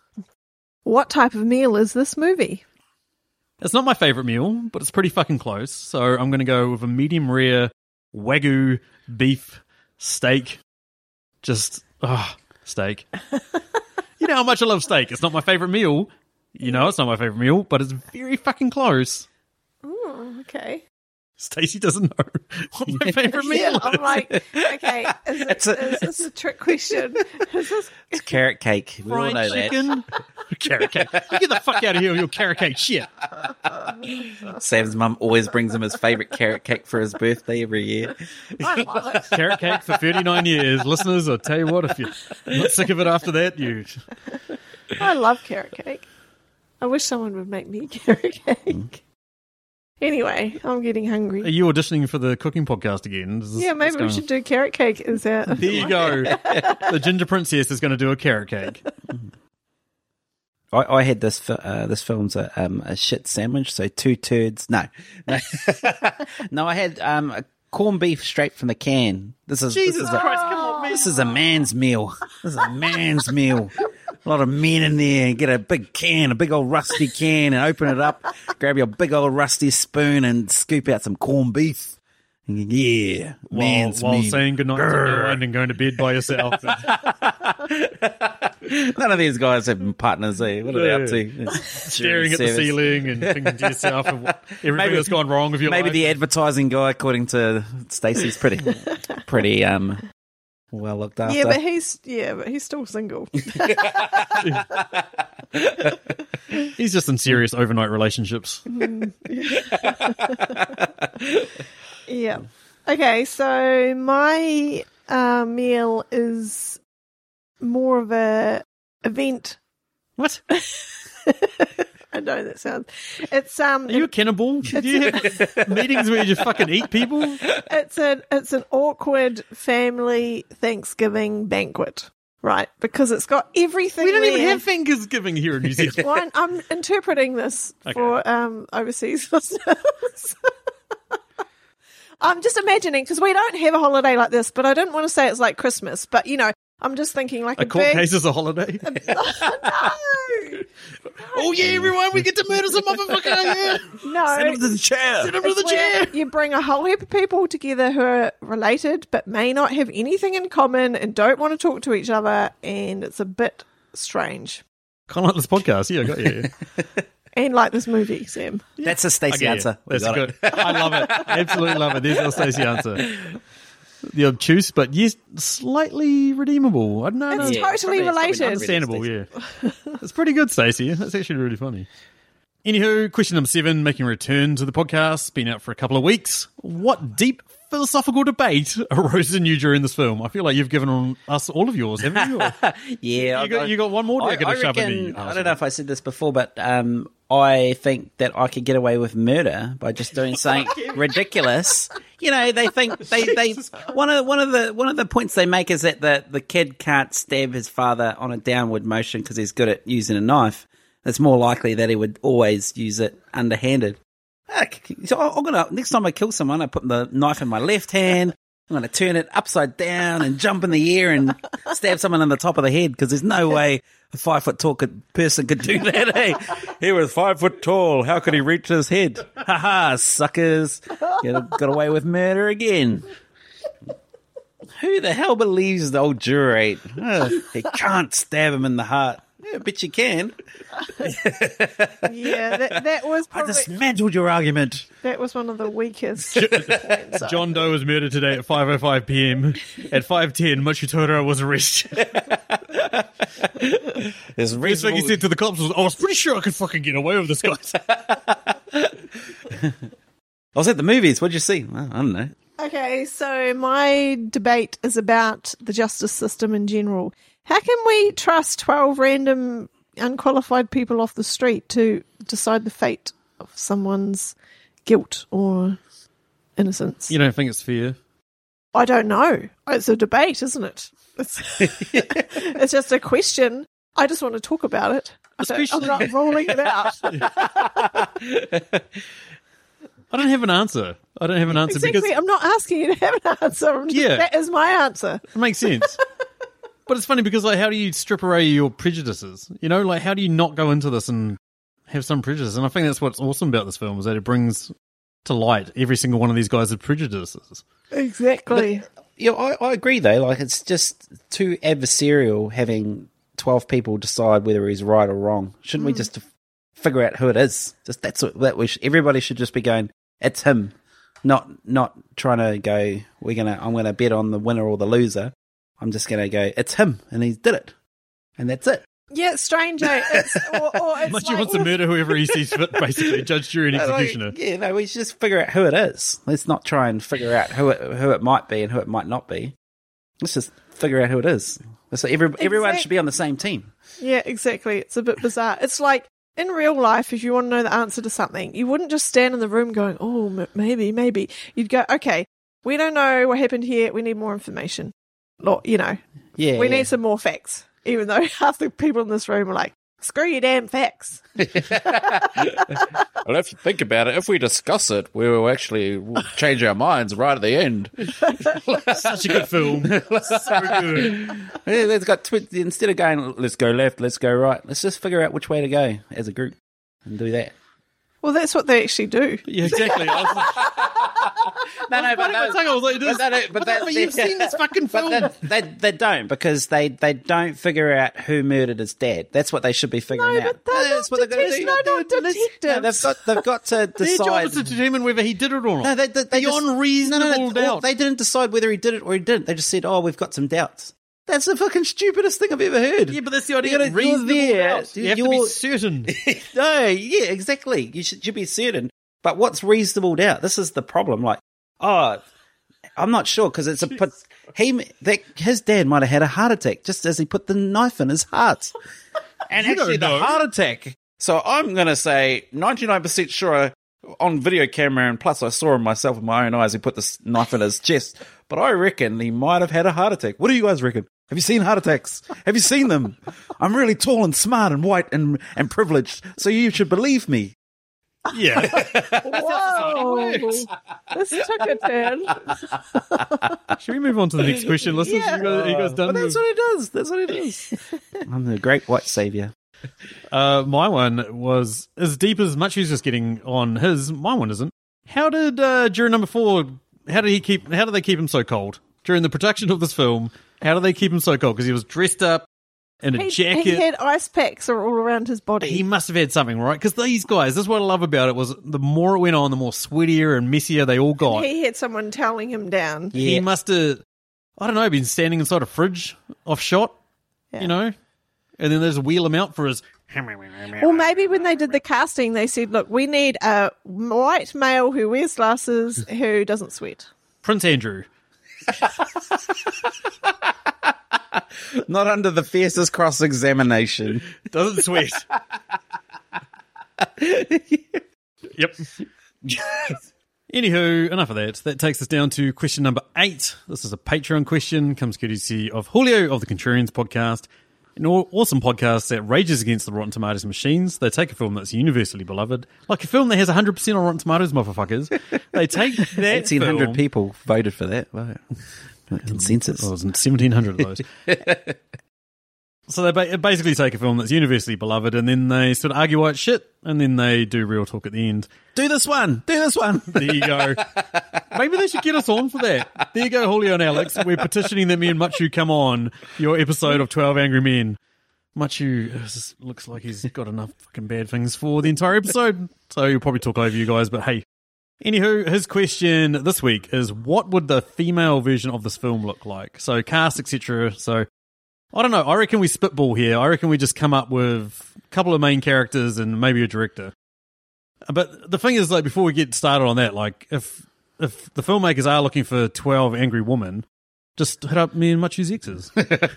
What type of meal is this movie? It's not my favorite meal, but it's pretty fucking close. So I'm going to go with a medium rare wagyu beef steak. Just ah, steak. you know how much I love steak. It's not my favorite meal. You know, it's not my favorite meal, but it's very fucking close. Oh, okay. Stacey doesn't know what my favorite meal Yeah, I'm like, okay, is, it, It's a- is this a trick question? Is this It's carrot cake. We all Fried know that. carrot cake. You get the fuck out of here with your carrot cake shit. Sam's mum always brings him his favorite carrot cake for his birthday every year. I love it. Carrot cake for 39 years. Listeners, I'll tell you what, if you're not sick of it after that, you I love carrot cake. I wish someone would make me carrot cake. Mm. Anyway, I'm getting hungry. Are you auditioning for the cooking podcast again? Is this- Yeah, maybe we going should do carrot cake. Is that? There you go. the ginger princess is going to do a carrot cake. I, I had this. fi- Uh, this film's a, um, a shit sandwich. So two turds. No, no, no. I had um, a corned beef straight from the can. This is Jesus this is a, Christ, come on, man. This is a man's meal. This is a man's meal. A lot of men in there. and Get a big can, a big old rusty can, and open it up. Grab your big old rusty spoon and scoop out some corned beef. Yeah, While, man's while meal. saying goodnight to everyone and going to bed by yourself. None of these guys have been partners. Eh? What are they up to? staring at the ceiling and thinking to yourself everything Maybe- that's gone wrong with your Maybe life. the advertising guy, according to Stacey's, pretty, pretty um, well looked after. Yeah, but he's yeah, but he's still single. He's just in serious overnight relationships. Yeah. Okay, so my uh, meal is more of a event. What? I know that sounds. It's um. Are you a cannibal? Do you have meetings where you just fucking eat people? it's an it's an awkward family Thanksgiving banquet, right? Because it's got everything. We don't even there. have Thanksgiving here in New Zealand. Well, I'm, I'm interpreting this Okay. for um, overseas listeners. I'm just imagining because we don't have a holiday like this, but I didn't want to say it's like Christmas. But you know, I'm just thinking like a, A court big. case is a holiday. no, oh yeah, everyone, we get to murder some motherfucker. Yeah. no. Send him to the chair. Send him to the chair. You bring a whole heap of people together who are related but may not have anything in common and don't want to talk to each other, and it's a bit strange. Kind of like this podcast. Yeah, I got you. and like this movie, Sam. That's a Stacey answer. That's That's good. I love it. Absolutely love it. There's your Stacey answer. The obtuse, but yes, slightly redeemable. I don't know. It's no, totally probably- it's probably related. not understandable. Yeah, it's pretty good, Stacey. That's actually really funny. Anywho, question number seven, making a return to the podcast. Been out for a couple of weeks. What deep philosophical debate arose in you during this film? I feel like you've given us all of yours, haven't you? Yeah, You got- you got one more I, I reckon- I don't know if I said this before, but um, I think that I could get away with murder by just doing something ridiculous. You know, they think they they one of one of the one of the points they make is that the the kid can't stab his father on a downward motion because he's good at using a knife. It's more likely that he would always use it underhanded. Ah, So I'm gonna next time I kill someone, I put the knife in my left hand. I'm gonna turn it upside down and jump in the air and stab someone in the top of the head because there's no way a five foot tall could, person could do that. Hey, he was five foot tall. How could he reach his head? Ha ha, suckers! You got away with murder again. Who the hell believes the old juror ate? Ugh, he can't stab him in the heart. Yeah, I bet you can. Yeah, that, that was I dismantled your argument. that was one of the weakest. points. John Doe was murdered today at 5.05 p.m. At 5.10, Machutora was arrested. There's First thing he said to the cops was, I was pretty sure I could fucking get away with this, guys. I was at the movies. What'd you see? Well, I don't know. Okay, so my debate is about the justice system in general. How can we trust 12 random unqualified people off the street to decide the fate of someone's guilt or innocence? you don't think it's fair? I don't know. It's a debate, isn't it? It's, it's just a question. I just want to talk about it. I I'm not rolling it out. I don't have an answer. I don't have an answer exactly. because I'm not asking you to have an answer. I'm just, Yeah. That is my answer. it makes sense. but it's funny because, like, how do you strip away your prejudices? You know, like, how do you not go into this and have some prejudice? And I think that's what's awesome about this film is that it brings to light every single one of these guys' prejudices. Exactly. Yeah, I, I agree though. Like it's just too adversarial having twelve people decide whether he's right or wrong. Shouldn't we hmm. just figure out who it is? Just that's what that we sh- everybody should just be going. It's him, not not trying to go. We're gonna. I'm gonna bet on the winner or the loser. I'm just gonna go. It's him, and he did it, and that's it. Yeah, it's strange. eh? It's, or, or it's Much like, wants to murder whoever he sees fit, basically, judge, jury, and Like, executioner. yeah, no, we should just figure out who it is. Let's not try and figure out who it who it might be and who it might not be. Let's just figure out who it is. So every, everyone should be on the same team. Yeah, exactly. It's a bit bizarre. It's like in real life, if you want to know the answer to something, you wouldn't just stand in the room going, "Oh, m- maybe, maybe." You'd go, "Okay, we don't know what happened here. We need more information. Or, you know, Yeah, we yeah. need some more facts." Even though half the people in this room are like, "Screw your damn facts." Well, if you think about it, if we discuss it, we will actually change our minds right at the end. Such a good film. so good. Yeah, they've got twi- instead of going, let's go left, let's go right. Let's just figure out which way to go as a group and do that. Well, that's what they actually do. Yeah, exactly. I was like, No, no, but I was like, this- but, that, but, that, but you've seen this fucking film. that, they, they don't because they, they don't figure out who murdered his dad. That's what they should be figuring No, out. but they're That's not what they're gonna do. No, not No, detectives. they've got they've got to Their job is to determine whether he did it or not. No, they, they, they Beyond just, reasonable no, no, no, doubt. They didn't decide whether he did it or he didn't. They just said, "Oh, we've got some doubts." That's the fucking stupidest thing I've ever heard. yeah, but that's the idea. You you're reasonable there. doubt. You have to be certain. no, yeah, exactly. You should, should be certain. But what's reasonable doubt? This is the problem. Like, oh, I'm not sure because it's a put. He that his dad might have had a heart attack just as he put the knife in his heart, and You actually the know. heart attack. So I'm going to say 99% sure on video camera, and plus I saw him myself with my own eyes. He put this knife in his chest, but I reckon he might have had a heart attack. What do you guys reckon? Have you seen heart attacks? Have you seen them? I'm really tall and smart and white and, and privileged, so you should believe me. Yeah. Whoa, this took a turn. Should we move on to the next question, listeners? Yeah. You guys, you guys done But that's with- what he does. That's what he does. I'm the great white savior. Uh, my one was as deep as much he's just getting on his. My one isn't. How did uh, during number four? How did he keep? How did they keep him so cold during the production of this film? How did they keep him so cold? Because he was dressed up. in a He, jacket. he had ice packs all around his body. he must have had something, right? Because these guys, this is what I love about it was the more it went on, the more sweatier and messier they all got. he had someone telling him down. He must have, I don't know, been standing inside a fridge off shot, Yeah. you know, and then there's a wheel him out for his. Or maybe when they did the casting, they said, "Look, we need a white male who wears glasses who doesn't sweat." Prince Andrew. Not under the fiercest cross examination. Doesn't sweat. yep. Anywho, enough of that. That takes us down to question number eight. This is a Patreon question, comes courtesy of Julio of the Contrarians podcast, an awesome podcast that rages against the Rotten Tomatoes machines. They take a film that's universally beloved, like a film that has 100% on Rotten Tomatoes, motherfuckers. They take that Eighteen hundred film- people voted for that. Wow. Consensus. Oh, it was 1,700 of those. so they ba- basically take a film that's universally beloved and then they sort of argue why it's shit and then they do real talk at the end. Do this one. Do this one. There you go. Maybe they should get us on for that. There you go, Julio and Alex. We're petitioning that me and Matiu come on your episode of 12 Angry Men. Matiu uh, looks like he's got enough fucking bad things for the entire episode, so he'll probably talk over you guys, but hey. Anywho, his question this week is what would the female version of this film look like? So cast, etc. So I don't know. I reckon we spitball here. I reckon we just come up with a couple of main characters and maybe a director. But the thing is, like, before we get started on that, like, if if the filmmakers are looking for twelve angry women, just hit up me and Matiu's exes. I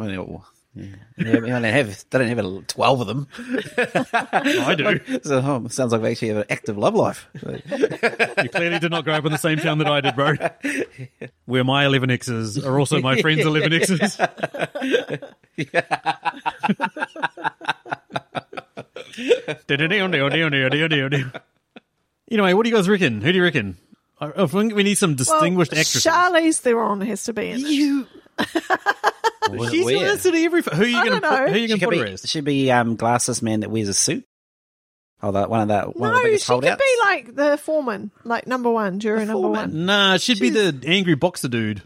mean, yeah. They don't have, they don't have twelve of them. I do. So, oh, sounds like we actually have an active love life. You clearly did not grow up in the same town that I did, bro. Where my eleven exes are also my friends' eleven exes. Anyway, what do you guys reckon? Who do you reckon? I I think we need some distinguished well, actresses. Charlize Theron has to be in it. You. She's Where? listed every. Who are you I going to don't put? Who are you going to could put her be, She'd be um, glasses man that wears a suit. Oh, that one of that. one of No, the biggest she could be like the foreman, like number one, jury number foreman. one. Nah, she'd be the angry boxer dude.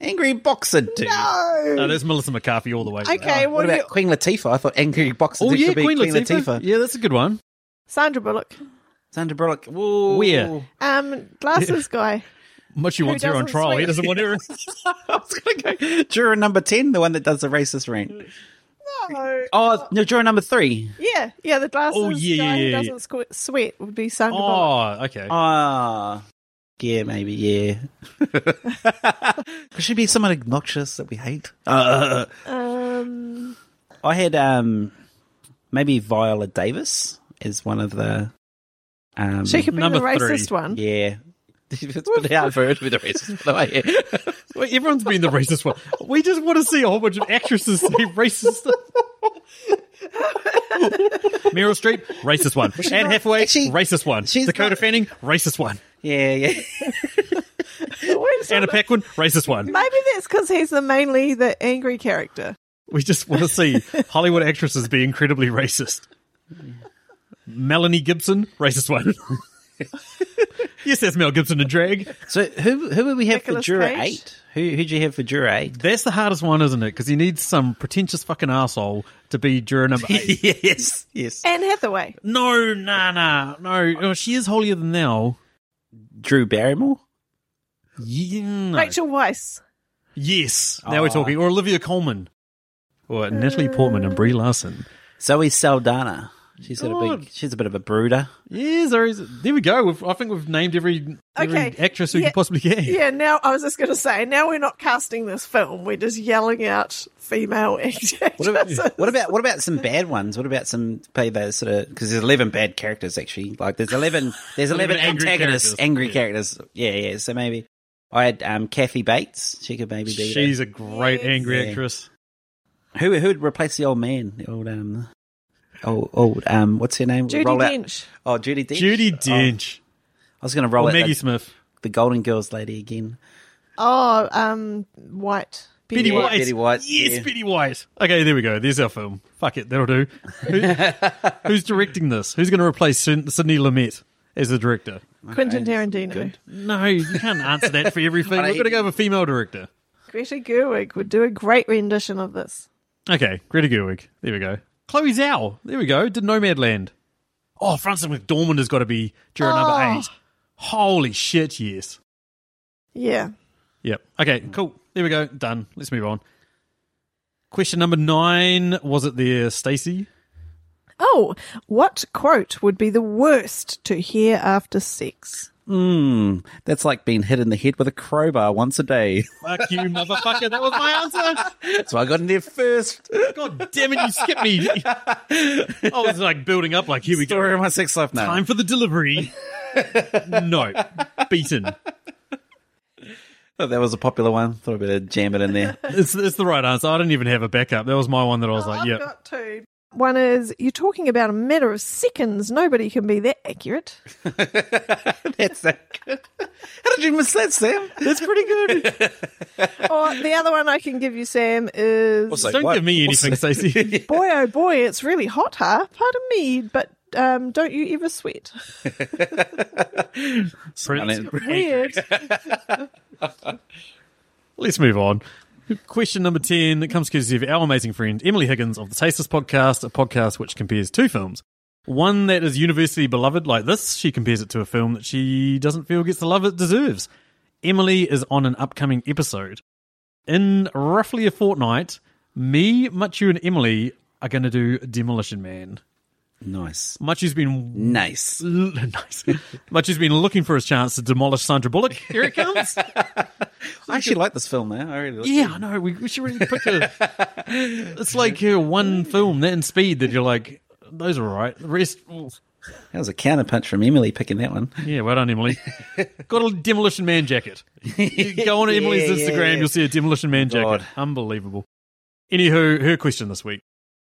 angry boxer dude. No. No, there's Melissa McCarthy all the way. Okay, What what about you, Queen Latifah? I thought angry boxer Oh dude yeah, could be Queen, Queen, Latifah. Latifah. Yeah, that's a good one. Sandra Bullock, Sandra Bullock. Whoa. Where? um, glasses guy. Much you Who wants her on doesn't trial. He doesn't want her. I was going to go juror number ten, the one that does the racist rant. No. Oh no, juror number three. Yeah, yeah, the glasses Oh, yeah, guy yeah, who yeah, doesn't sque- sweat would be Sandra Bullock. oh, okay. Ah, yeah, maybe, yeah. Could she be someone obnoxious that we hate? Uh, Um, I had um maybe Viola Davis is one of the um she could be Number the racist three. one. yeah. it's pretty hard for her to be the racist, by the way. Well, everyone's been the racist one. We just want to see a whole bunch of actresses say racist stuff. Meryl Streep, racist one. Anne Hathaway, actually, racist one. she's Dakota not- Fanning, racist one. Yeah, yeah. Wait a Anna. Paquin, racist one. Maybe that's because he's the mainly the angry character. We just want to see Hollywood actresses be incredibly racist. Melanie Gibson, racist one. Yes, that's Mel Gibson in drag. So who who would we have Nicolas for juror Cage? eight? Who who'd you have for juror eight? That's the hardest one, isn't it? Because you need some pretentious fucking asshole to be juror number eight. yes, yes. Anne Hathaway. no, nah, nah, no. Oh, she is holier than thou. Drew Barrymore. Yeah, no. Rachel Weisz. Yes, now we're talking. Or Olivia Colman. Or Natalie Portman and Brie Larson. Zoe Saldana. She's got a God. big. She's a bit of a brooder. Yes, there is. There we go. We've, I think we've named every, every Okay, actress who yeah. you possibly get. Yeah, now I was just going to say, now we're not casting this film. We're just yelling out female actors. What about what about what about some bad ones? What about some play those sort of because there's eleven bad characters actually. Like there's eleven there's eleven 11 angry antagonists, characters. angry Yeah. characters. Yeah, yeah. So maybe I had um Kathy Bates. She could maybe be. She's a great Yes. angry Yeah. actress. who who would replace the old man? The old um. Oh, old um, what's her name? Judi Roll out- Dench. Oh, Judi Dench. Judi Oh, Dench. I was going to roll or it. Maggie the, Smith. the Golden Girls lady again. Oh, um, White. Betty Yeah, White. Betty White, Yes, yeah. Betty White. Okay, there we go. There's our film. Fuck it, that'll do. Who- who's directing this? Who's going to replace Syd- Sidney Lumet as the director? Quentin Tarantino. No, you can't answer that for everything. We're going to go with a female director. Greta Gerwig would do a great rendition of this. Okay, Greta Gerwig. There we go. Chloe Zhao. There we go. Did Nomadland. Oh, Frances McDormand has got to be juror number Oh. eight. Holy shit, yes. Yeah. Yep. Okay, cool. There we go. Done. Let's move on. Question number nine. Was it there, Stacey? Oh, what quote would be the worst to hear after sex? Hmm, that's like being hit in the head with a crowbar once a day. Fuck you, motherfucker. That was my answer. So I got in there first. God damn it, you skipped me. I was like building up, like, here we go. Story of my sex life now. Time for the delivery. no. Beaten. Thought that was a popular one. Thought I'd better jam it in there. It's, it's the right answer. I didn't even have a backup. That was my one that I was like, I've yep. got two. One is you're talking about a matter of seconds. Nobody can be that accurate. That's that good. How did you miss that, Sam? That's pretty good. or the other one I can give you, Sam, is Also- Don't What- give me anything, the- Stacey. boy oh boy, it's really hot, huh? Pardon me, but um, don't you ever sweat? Prince. Weird. Let's move on. Question number 10 that comes courtesy of our amazing friend Emily Higgins of the Tasteless Podcast, a podcast which compares two films. One that is universally beloved like this, she compares it to a film that she doesn't feel gets the love it deserves. Emily is on an upcoming episode. In roughly a fortnight, me, Matiu, and Emily are going to do Demolition Man. Nice. Matiu's been Nice. L- nice. Matiu's been looking for his chance to demolish Sandra Bullock. Here it comes. I actually like this film now. I really like Yeah, I know. We, we should really pick a. it's like uh, one film, that and Speed, that you're like, those are all right. The rest, oh. That was a counterpunch from Emily picking that one. yeah, well done, Emily. Got a Demolition Man jacket. You Go on Emily's Yeah, yeah, Instagram, yeah. you'll see a Demolition Man God. jacket. Unbelievable. Anywho, her question this week: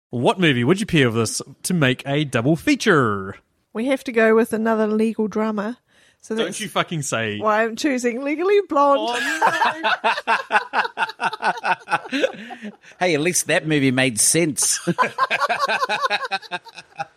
What movie would you pair with this to make a double feature? we have to go with another legal drama. So Don't you fucking say. why I'm choosing Legally Blonde. Oh, Hey, at least that movie made sense.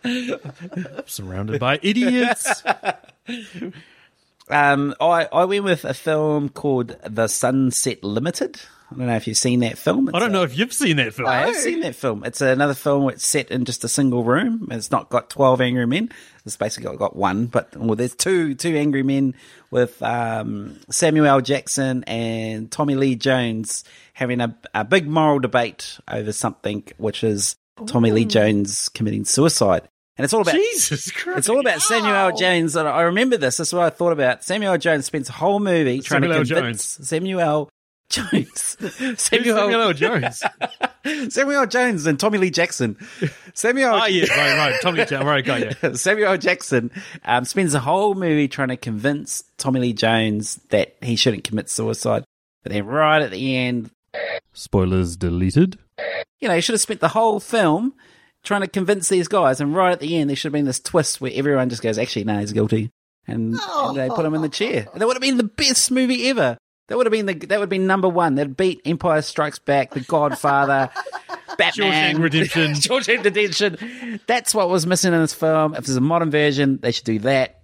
Surrounded by idiots. um, I, I went with a film called The Sunset Limited. I don't know if you've seen that film. I don't know if you've seen that film. I have seen that film. It's another film It's set in just a single room. It's not got twelve angry men. It's basically got one, but well, there's two two angry men with um, Samuel L. Jackson and Tommy Lee Jones having a, a big moral debate over something, which is Tommy Lee Jones committing suicide, and it's all about Jesus Christ. it's all about Samuel L. Jones. And I remember this. This is what I thought about. Samuel L. Jones spends a whole movie trying Samuel L. to convince Samuel L. Jones. Samuel, Samuel L. Jones. Samuel Jones and Tommy Lee Jackson. Samuel. oh, yeah, right, right. Tommy Jones. Right, got you. Samuel Jackson um, spends the whole movie trying to convince Tommy Lee Jones that he shouldn't commit suicide. But then, right at the end, Spoilers deleted. you know, he should have spent the whole film trying to convince these guys. And right at the end, there should have been this twist where everyone just goes, actually, no, he's guilty. And, and they put him in the chair. And that would have been the best movie ever. That would have been the that would have been number one. That'd beat Empire Strikes Back, The Godfather, Batman, Shawshank Redemption. Shawshank Redemption. That's what was missing in this film. If there's a modern version, they should do that.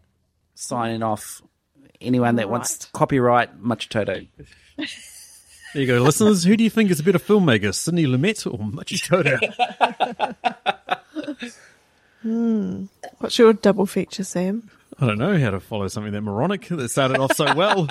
Signing off. Anyone that wants copyright, much Toto. There you go, listeners. Who do you think is a better filmmaker, Sidney Lumet or Machi Toto? Hmm. What's your double feature, Sam? I don't know how to follow something that moronic that started off so well.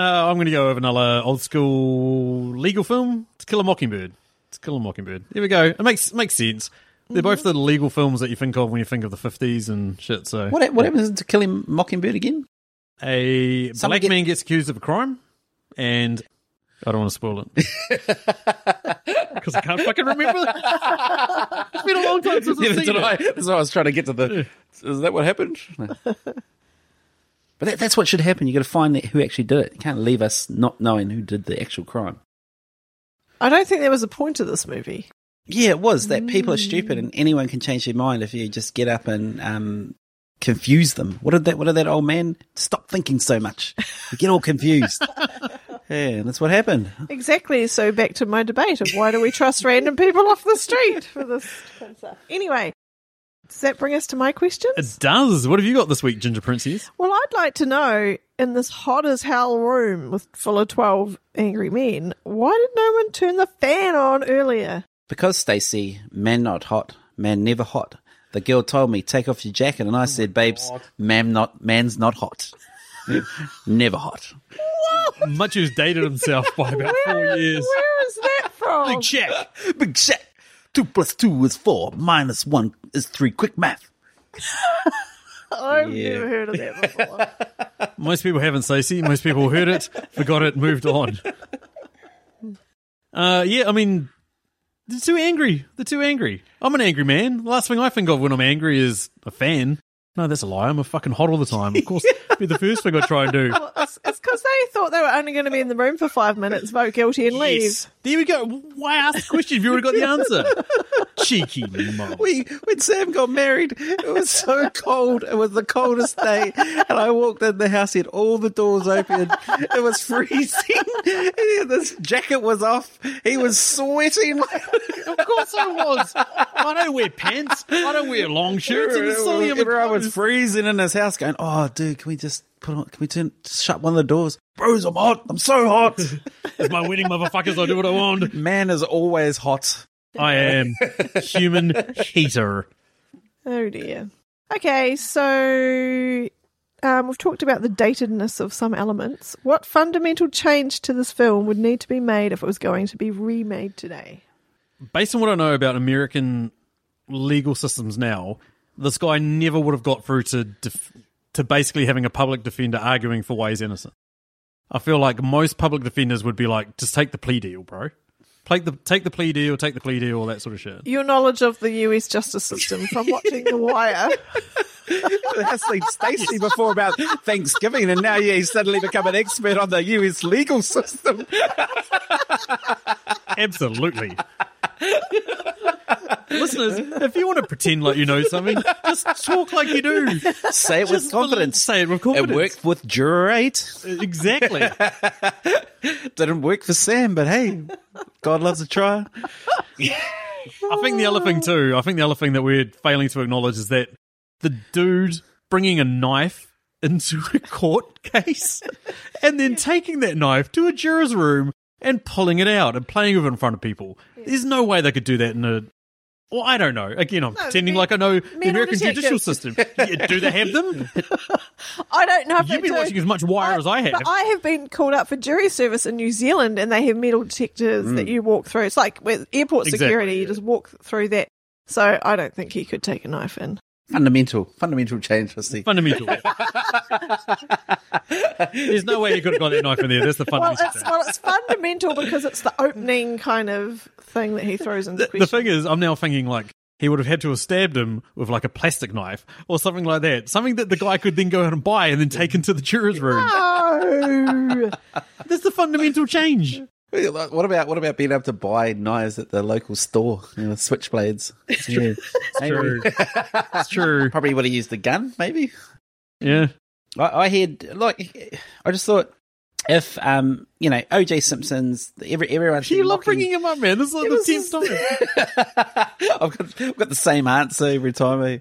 Uh, I'm going to go with another old school legal film. To Kill a Mockingbird. To Kill a Mockingbird. Here we go. It makes makes sense. They're both the legal films that you think of when you think of the 50s and shit. So What what happens to killing Mockingbird again? a Someone black get- man gets accused of a crime, and I don't want to spoil it because I can't fucking remember. it's been a long time since I've seen it. That's what I was trying to get to the. Is that what happened? No. But that, that's what should happen. You've got to find that who actually did it. You can't leave us not knowing who did the actual crime. I don't think there was a point to this movie. Yeah, it was that people are stupid and anyone can change their mind if you just get up and um, confuse them. What did that? What did that old man? Stop thinking so much. You get all confused. yeah, that's what happened. Exactly. So back to my debate of why do we trust random people off the street for this of. Anyway, does that bring us to my questions? It does. What have you got this week, Ginger Princess? Well, I'd like to know in this hot as hell room with full of 12 angry men, why did no one turn the fan on earlier? Because Stacey, man not hot, man never hot. The girl told me, take off your jacket, and I oh said, babes, man not, man's not hot. never hot. Matiu's dated himself by about four years. Where is that from? Big Shaq. Big Shaq. Two plus two is four. Minus one is three. Quick math. I've Yeah. never heard of that before. Most people haven't, Stacey. Most people heard it, forgot it, moved on. Uh, yeah, I mean, they're too angry. They're too angry. I'm an angry man. The last thing I think of when I'm angry is a fan. No, that's a lie. I'm a fucking hot all the time. Of course, be the first thing I try and do. Well, it's because they thought they were only going to be in the room for five minutes, vote guilty, and leave. Yes. There we go. Why ask the question if you already got the answer? Cheeky mum. We when Sam got married, it was so cold. It was the coldest day, and I walked in the house. He had all the doors open. It was freezing. This jacket was off. He was sweating. Of course I was. I don't wear pants. I don't wear long shirts. It's silly. A Everyone was clothes. freezing in his house, going, "Oh, dude, can we just put on? Can we turn shut one of the doors? Bros, I'm hot. I'm so hot. It's my wedding, motherfuckers. I do what I want. Man is always hot. I am human heater. Oh dear. Okay, so um, we've talked about the datedness of some elements. What fundamental change to this film would need to be made if it was going to be remade today? Based on what I know about American legal systems now, this guy never would have got through to def- to basically having a public defender arguing for why he's innocent. I feel like most public defenders would be like, just take the plea deal, bro. Take the take the plea deal, take the plea deal, all that sort of shit. Your knowledge of the US justice system from watching The Wire. That's like Stacey before about Thanksgiving, and now yeah, he's suddenly become an expert on the US legal system. Absolutely. Listeners, if you want to pretend like you know something, just talk like you do. Say it with Just confidence. Say it with confidence. It confidence. worked with Juror 8. Exactly. Didn't work for Sam, but hey, God loves a try. I think the other thing too, I think the other thing that we're failing to acknowledge is that the dude bringing a knife into a court case and then taking that knife to a juror's room and pulling it out and playing with it in front of people. There's no way they could do that in a. Well, I don't know. Again, I'm pretending men- like I know the American judicial system. Do they have them? I don't know if You've been do. watching as much Wire as I have. But I have been called up for jury service in New Zealand, and they have metal detectors that mm. you walk through. It's like with airport Exactly. security; you just walk through that. So I don't think he could take a knife in. Fundamental, fundamental change, for see. Fundamental. There's no way you could have got that knife in there. That's the Well, fundamental. it's well, it's fundamental because it's the opening kind of thing that he throws into the, question. the thing is, I'm now thinking like he would have had to have stabbed him with like a plastic knife or something like that. Something that the guy could then go out and buy and then take into the juror's room. no, That's the fundamental change. What about what about being able to buy knives at the local store, you know, switchblades? Yeah. True. It's true. Probably would have used the gun, maybe. Yeah. I, I had like I just thought if um you know OJ Simpson's every everyone's You love mocking- bringing him up, man. This is like the tenth time. I've got, I've got the same answer every time. I,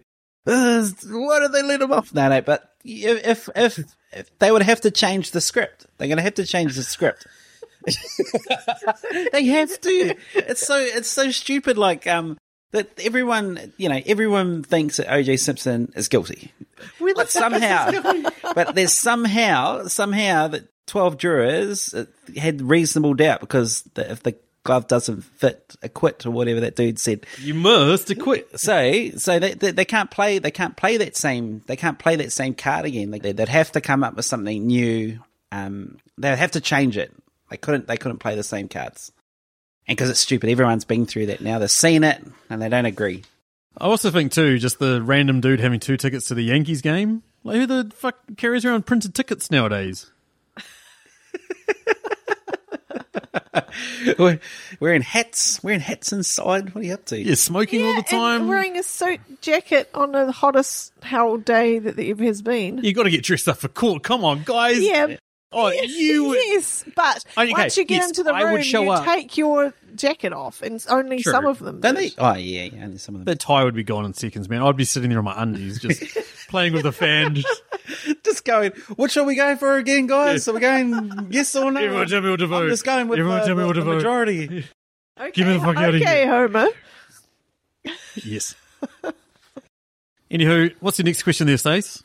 uh, why did they let him off? No, no, but if, if if they would have to change the script, they're going to have to change the script. They have to. It's so it's so stupid. Like um, That everyone, you know, everyone thinks that OJ Simpson is guilty, but somehow, but there's somehow, somehow that twelve jurors uh, had reasonable doubt because the, if the glove doesn't fit, acquit or whatever that dude said. You must acquit. So, so they, they they can't play they can't play that same they can't play that same card again. They, they'd have to come up with something new. Um, they'd have to change it. They couldn't they couldn't play the same cards. And because it's stupid, everyone's been through that now. They've seen it and they don't agree. I also think too, just the random dude having two tickets to the Yankees game. Like who the fuck carries around printed tickets nowadays? We're wearing hats, wearing hats inside. What are you up to? You're smoking all the and time. wearing a suit jacket on the hottest hell day that there ever has been. You got to get dressed up for court. Come on, guys. Yeah. Oh, you. yes, but Okay, once you get yes, into the I would room, show you up. take your jacket off, and only True. some of them. Don't they? Oh yeah, yeah. Only some of them. The tie would be gone in seconds, man. I'd be sitting there in my undies, just playing with the fan. just going, which are we going for again, guys? Are we going yes or no? Everyone tell me what to vote. I'm just going with Everyone uh, tell me the, what to the vote. majority. Okay, Give me the fuck outta okay, here. Homer. Yes. Anywho, what's your next question there, Stace?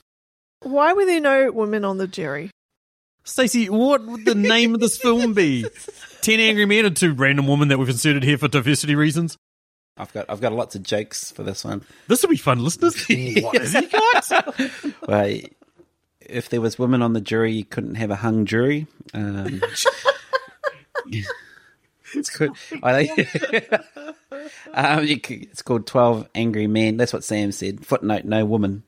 Why were there no women on the jury? Stacey, what would the name of this film be? Ten Angry Men and two random women that we've inserted here for diversity reasons. I've got I've got lots of jokes for this one. This will be fun, listeners. what has he got? Well, if there was women on the jury, you couldn't have a hung jury. Um, it's good. I think um, you could, it's called Twelve Angry Men. That's what Sam said. Footnote: No woman.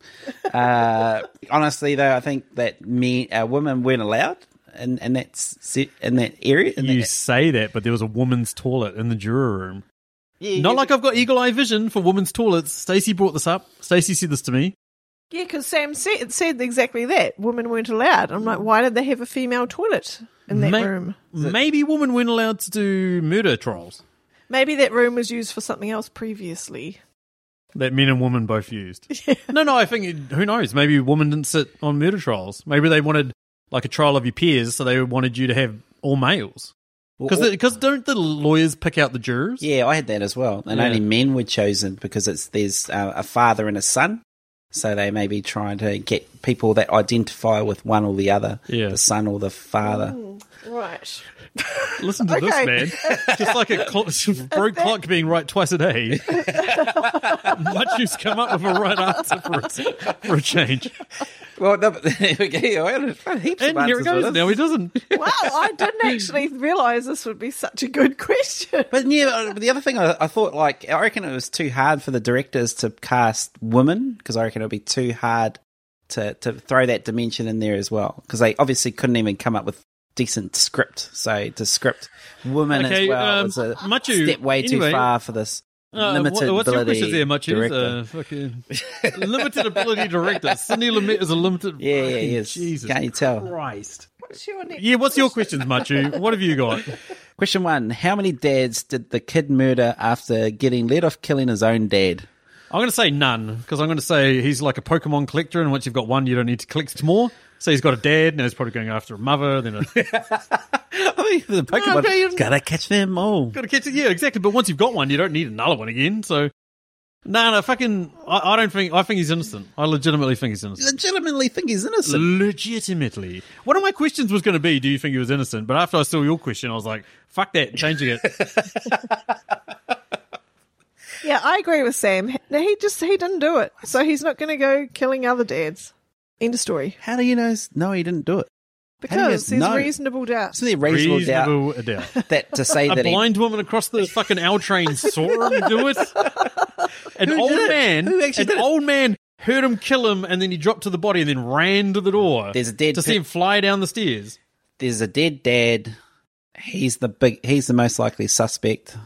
Uh, honestly, though, I think that men, uh, women weren't allowed in, in that in that area. In You that, say that, but there was a woman's toilet in the juror room. yeah, Not like I've got eagle eye vision for women's toilets. Stacey brought this up. Stacey said this to me. Yeah, because Sam said, said exactly that. Women weren't allowed. I'm like, why did they have a female toilet in that May- room? Maybe women weren't allowed to do murder trials Maybe that room was used for something else previously. that men and women both used. No, no, I think, it- who knows? Maybe women didn't sit on murder trials. Maybe they wanted like a trial of your peers, so they wanted you to have all males. Well, Because don't the lawyers pick out the jurors? Yeah, I had that as well. And Yeah. only men were chosen because it's there's uh, a father and a son. So they may be trying to get people that identify with one or the other, Yeah. the son or the father. Right. Listen to Okay. this, man. Just like a clock, broke clock being right twice a day. Much come up with a right answer for a, for a change. Well, no, but there we go. I had- I had of And here it goes. Now he doesn't. Wow, I didn't actually realise this would be such a good question. But yeah, uh, the other thing I, I thought, like, I reckon it was too hard for the directors to cast women because I reckon it would be too hard to to throw that dimension in there as well because they obviously couldn't even come up with decent script. So to script woman Okay, as well um, was a Matiu, step way anyway, too far for this Uh, limited what- what's your ability question there, Matiu? director. Uh, fucking limited ability director. Cindy Lumet is a limited. Yeah, yeah, fucking yes. Jesus Can't you tell? Christ. What's your next Yeah, what's your questions, Matiu? What have you got? Question one: How many dads did the kid murder after getting let off killing his own dad? I'm going to say none because I'm going to say he's like a Pokemon collector, and once you've got one, you don't need to collect more. So he's got a dad, now he's probably going after a mother, then a I mean, the Pokemon but you- gotta catch them all. got to catch it. Yeah, exactly. But once you've got one, you don't need another one again. So, no, no, fucking, I, I don't think. I think he's innocent. I legitimately think he's innocent. Legitimately think he's innocent. Legitimately. One of my questions was going to be, do you think he was innocent? But after I saw your question, I was like, fuck that, changing it. Yeah, I agree with Sam. He he just he didn't do it, so he's not going to go killing other dads. End of story. How do you know? No, he didn't do it. How do you Because there's know? reasonable doubt. Isn't there reasonable, Reasonable doubt. doubt that to say A that he, blind woman across the fucking L train saw him do it. An Who old did it? man, Who actually an did it? old man heard him kill him, and then he dropped to the body and then ran to the door. There's a dead to see him fly down the stairs. there's a dead dad. He's the big. He's the most likely suspect.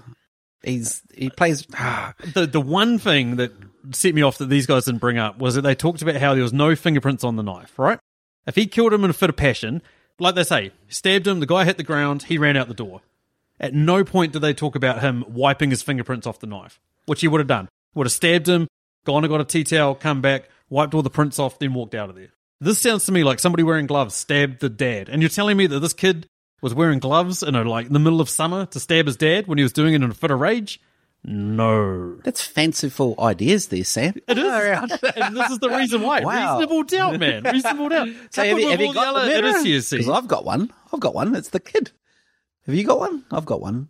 He's he plays. ah, The the one thing that set me off that these guys didn't bring up was that they talked about how there was no fingerprints on the knife. Right? If he killed him in a fit of passion, like they say, stabbed him, the guy hit the ground, he ran out the door. At no point did they talk about him wiping his fingerprints off the knife, which he would have done. Would have stabbed him, gone and got a tea towel, come back, wiped all the prints off, then walked out of there. This sounds to me like somebody wearing gloves stabbed the dad. And you're telling me that this kid was wearing gloves in a, like the middle of summer to stab his dad when he was doing it in a fit of rage? No. that's fanciful ideas, there, Sam. It is. and this is the reason why. Wow. Reasonable doubt, man. Reasonable doubt. So have you, have you got the other murderer? Because I've got one. I've got one. It's the kid. Have you got one? I've got one.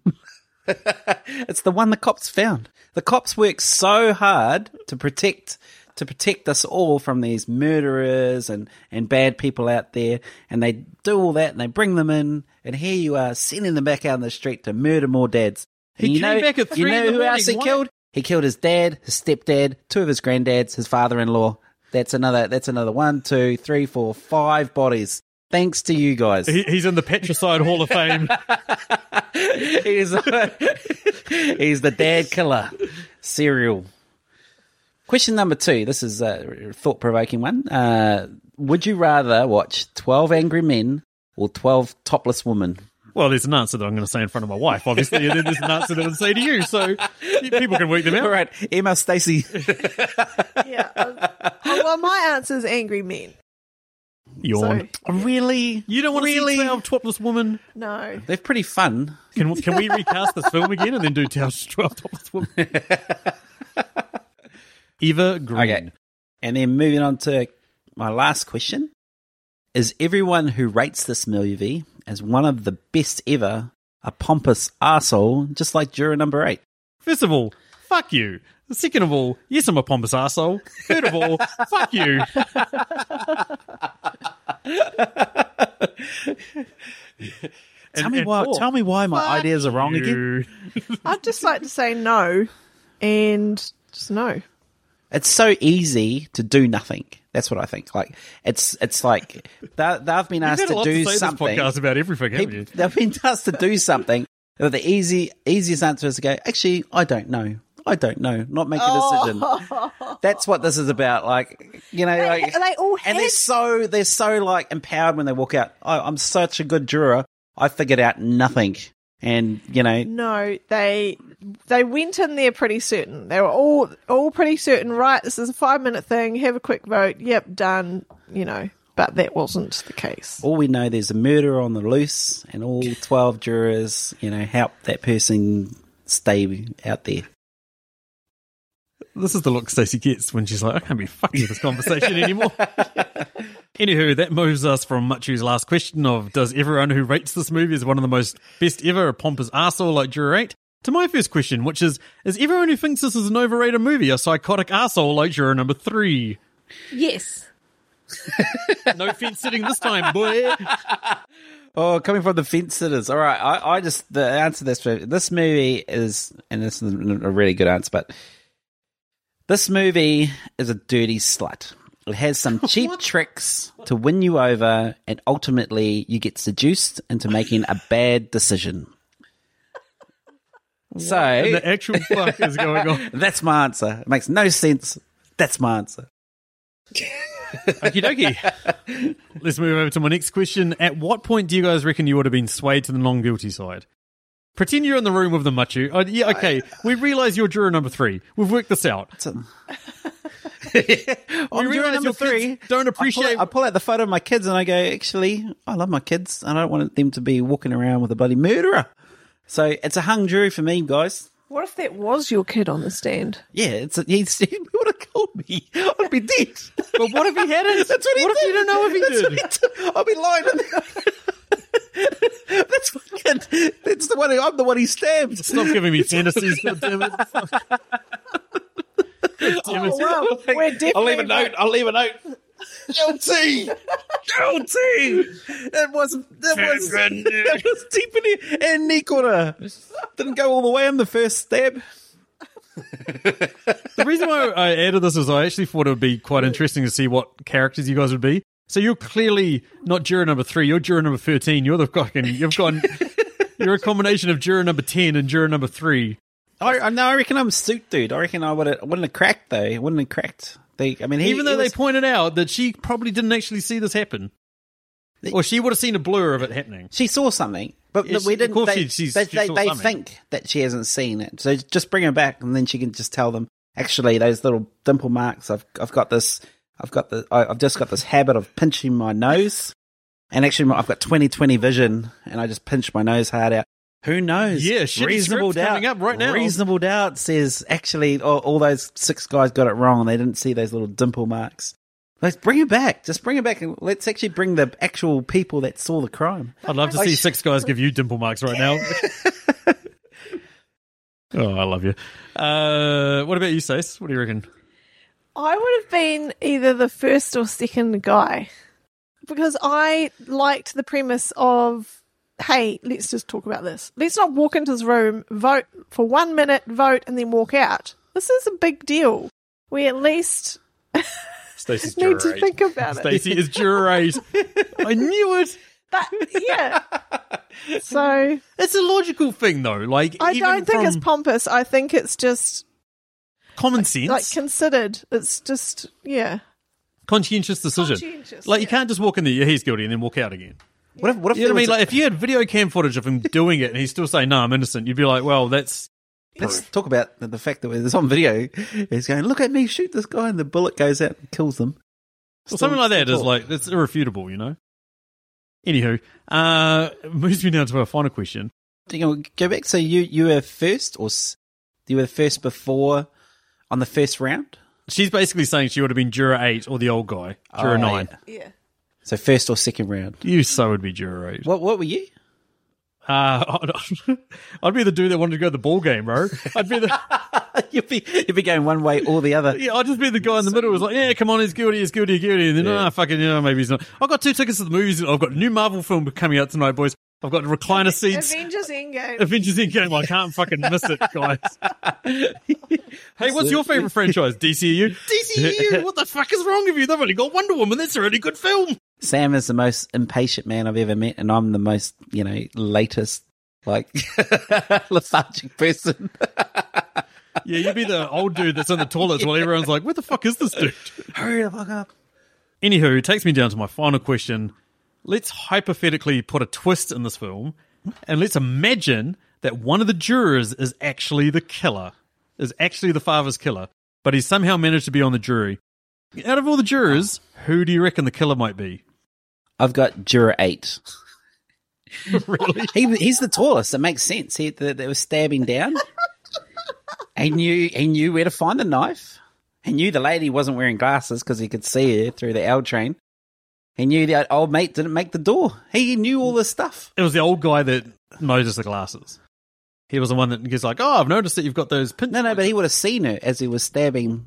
it's the one the cops found. The cops work so hard to protect to protect us all from these murderers and, and bad people out there, and they do all that and they bring them in, and here you are sending them back out on the street to murder more dads. He you came know, back at you three in know the who else he morning. Why- killed? He killed his dad, his stepdad, two of his granddads, his father-in-law. That's another. That's another one, two, three, four, five bodies. Thanks to you guys. He, he's in the Patricide Hall of Fame. he's, he's the dad killer. Serial. Question number two. This is a thought provoking one. Uh, would you rather watch 12 Angry Men or 12 Topless Women? Well, there's an answer that I'm going to say in front of my wife, obviously, and then there's an answer that I'd say to you. So people can work them out. All right, email Stacey. Yeah. uh, oh, well, my answer is angry men. Yawn. So, Really? You don't want to really? see Twelve Topless Women? no. They're pretty fun. Can can we recast this film again and then do Twelve Twelve Topless Women? Eva Green. Okay. And then moving on to my last question. Is everyone who rates this movie as one of the best ever a pompous arsehole, just like juror number eight? First of all, fuck you. Second of all, yes, I'm a pompous asshole. Third of all, fuck you. Tell And- me and why. four, Tell me why my fuck ideas are wrong again. I'd just like to say no and just no. It's so easy to do nothing. That's what I think. Like it's it's like they, they've been asked to do to something. podcast about everything, haven't you? They've been asked to do something. but The easy easiest answer is to go. Actually, I don't know. I don't know. Not make a decision. Oh. That's what this is about. Like you know, like they all and they're so they're so like empowered when they walk out. Oh, I'm such a good juror. I figured out nothing, and you know, No, they they went in there pretty certain. They were all all pretty certain. Right, this is a five minute thing. Have a quick vote. Yep, done. You know, but that wasn't the case. all we know there's a murder on the loose, and all twelve jurors, you know, help that person stay out there. This is the look Stacey gets when she's like, I can't be fucking with this conversation anymore. Anywho, that moves us from Matiu's last question of Does everyone who rates this movie as one of the most best ever a pompous arsehole like Juror 8? To my first question, which is Is everyone who thinks this is an overrated movie a psychotic arsehole like Juror number 3? Yes. No fence sitting this time, boy. Oh, coming from the fence sitters. All right, I, I just the answer to this this movie is, and this is a really good answer, but this movie is a dirty slut. It has some cheap tricks to win you over, and ultimately you get seduced into making a bad decision. So The actual fuck is going on. that's my answer. It makes no sense. That's my answer. Okie dokie. Let's move over to my next question. At what point do you guys reckon you would have been swayed to the non guilty side? Pretend you're in the room with the Matiu. Oh, yeah, okay. We realise you're juror number three. We've worked this out. It's a- We On juror realise number three, kids don't I pull, appreciate. I pull out the photo of my kids and I go, actually, I love my kids. I don't want them to be walking around with a bloody murderer. So it's a hung jury for me, guys. What if that was your kid on the stand? Yeah, it's a, he's, he would have killed me. I'd be dead. But what if he hadn't? That's what he What if did. you don't know if he That's did? what he did. I'll be lying. That's fucking. That's the one. I'm the one he stabbed. Stop giving me fantasies, goddammit. Oh, wow. We're definitely I'll leave a note. I'll leave a note. Guilty. Guilty. That was that was that was deep in here. And Nikora didn't go all the way on the first stab. The reason why I added this is I actually thought it would be quite interesting to see what characters you guys would be. So you're clearly not juror number three. You're juror number thirteen. You're the fucking. You've gone. You're a combination of juror number ten and juror number three. I, I no, I reckon I'm a suit dude. I reckon I would have wouldn't have cracked though. Wouldn't have cracked. They, I mean, he, Even though he they pointed out that she probably didn't actually see this happen, or she would have seen a blur of it happening. she saw something, but Yeah, we didn't. Of course they she- she's- they, she they, they think that she hasn't seen it, so just bring her back, and then she can just tell them. Actually, those little dimple marks. I've I've got this. I've got the. I, I've just got this habit of pinching my nose, and actually, I've got twenty twenty vision, and I just pinch my nose hard out. Who knows? Yeah, shitty reasonable script doubt. coming up right now. Reasonable doubt says actually all, all those six guys got it wrong. They didn't see those little dimple marks. Let's bring it back. Just bring it back, and let's actually bring the actual people that saw the crime. I'd love to see six guys give you dimple marks right now. oh, I love you. Uh, what about you, Stace? What do you reckon? I would have been either the first or second guy because I liked the premise of, hey, let's just talk about this. Let's not walk into this room, vote for one minute, vote, and then walk out. This is a big deal. We at least Stacey's need to think about it. Stacey is juror. I knew it. But, yeah. so It's a logical thing, though. Like I don't think it's pompous. I think it's just common sense, like considered. It's just, yeah. conscientious decision. Conscientious, like you can't just walk in there, yeah, he's guilty, and then walk out again. What if? What if? You know what I mean? was a- Like if you had video cam footage of him doing it and he's still saying, "No, I'm innocent," you'd be like, "Well, that's Let's talk about the, the fact that it's on video. He's going, look at me, shoot this guy, and the bullet goes out and kills them. Well, something like that is like it's irrefutable, you know. Anywho, uh, moves me down to our final question. You know, go back. So you you were first, or s- you were first before on the first round. She's basically saying she would have been Jura eight or the old guy, Jura Oh, nine. yeah. Yeah. So first or second round. You so would be jury. What what were you? Uh, I'd, I'd be the dude that wanted to go to the ball game, bro. I'd be the you'd be you'd be going one way or the other. yeah, I'd just be the guy in the middle who was like, yeah, come on, he's guilty, he's guilty, he's guilty, and then ah, fucking yeah, maybe he's not. I've got two tickets to the movies. I've got a new Marvel film coming out tonight, boys. I've got recliner seats. Avengers Endgame. Avengers Endgame. I can't fucking miss it, guys. hey, what's your favorite franchise? DCU. DCU. What the fuck is wrong with you? They've only got Wonder Woman. That's a really good film. Sam is the most impatient man I've ever met, and I'm the most you know latest like lethargic person. Yeah, you'd be the old dude that's in the toilets while everyone's like, "Where the fuck is this dude?" Hurry the fuck up! Anywho, it takes me down to my final question. Let's hypothetically put a twist in this film, and let's imagine that one of the jurors is actually the killer, is actually the father's killer, but he's somehow managed to be on the jury. Out of all the jurors, who do you reckon the killer might be? I've got Jura eight. really? He he's the tallest. It makes sense. He they, they were stabbing down. he knew he knew where to find the knife. He knew the lady wasn't wearing glasses because he could see her through the L train. He knew that old mate didn't make the door. He knew all this stuff. It was the old guy that noticed the glasses. He was the one that gets like, "Oh, I've noticed that you've got those pin." No, no, but he would have seen her as he was stabbing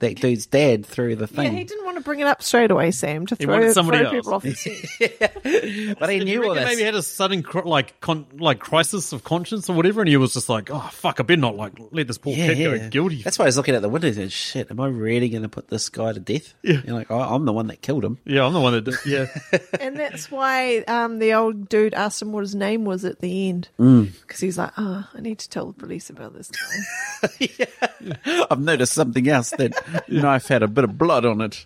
that dude's dad through the thing. Yeah, he didn't want to bring it up straight away, Sam, to throw, wanted somebody throw else. people off the scent. but he knew all reckon this. maybe he had a sudden cr- like con- like crisis of conscience or whatever, and he was just like, "Oh fuck, I better not like let this poor kid go guilty." That's why I was looking at the window and said, shit, am I really going to put this guy to death? Yeah. You're like, oh, I'm the one that killed him. yeah, I'm the one that did. Yeah, and that's why um, the old dude asked him what his name was at the end. Mm. Because he's like, oh, I need to tell the police about this guy. I've noticed something else. That knife had a bit of blood on it.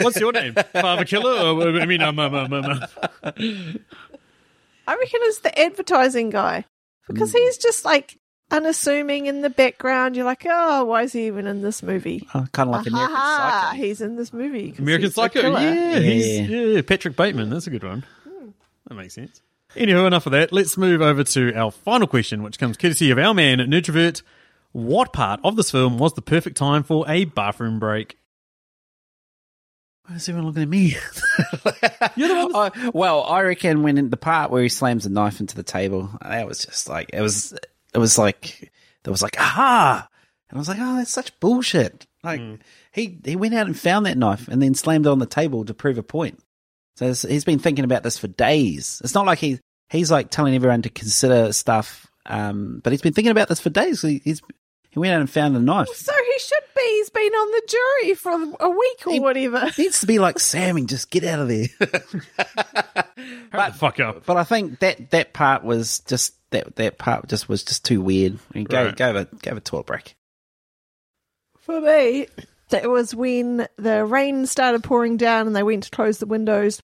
what's your name? Father Killer? I mean, um, um, um, um, um. I reckon it's the advertising guy. Because Mm. he's just like unassuming in the background. You're like, oh, why is he even in this movie? Oh, kind of like American Aha, Psycho. he's in this movie. American he's Psycho. killer. Yeah, he's, Yeah. yeah, Patrick Bateman. That's a good one. That makes sense. Anywho, enough of that. Let's move over to our final question, which comes courtesy of our man Nerdtrovert. What part of this film was the perfect time for a bathroom break? Why is everyone looking at me? You're the one. I, well, I reckon when in the part where he slams the knife into the table, that was just like it was. It was like there was like aha, and I was like, oh, that's such bullshit. Like he he went out and found that knife and then slammed it on the table to prove a point. So it's- he's been thinking about this for days. It's not like he he's like telling everyone to consider stuff, um, but he's been thinking about this for days. He, he's he went out and found the knife. So he should be. He's been on the jury for a week or He- whatever. needs to be like Sammy, just get out of there. Hurry the fuck up. But I think that that part was just that that part just was just too weird. I mean, go Right. go have a go have a toilet break. For me, that was when the rain started pouring down and they went to close the windows.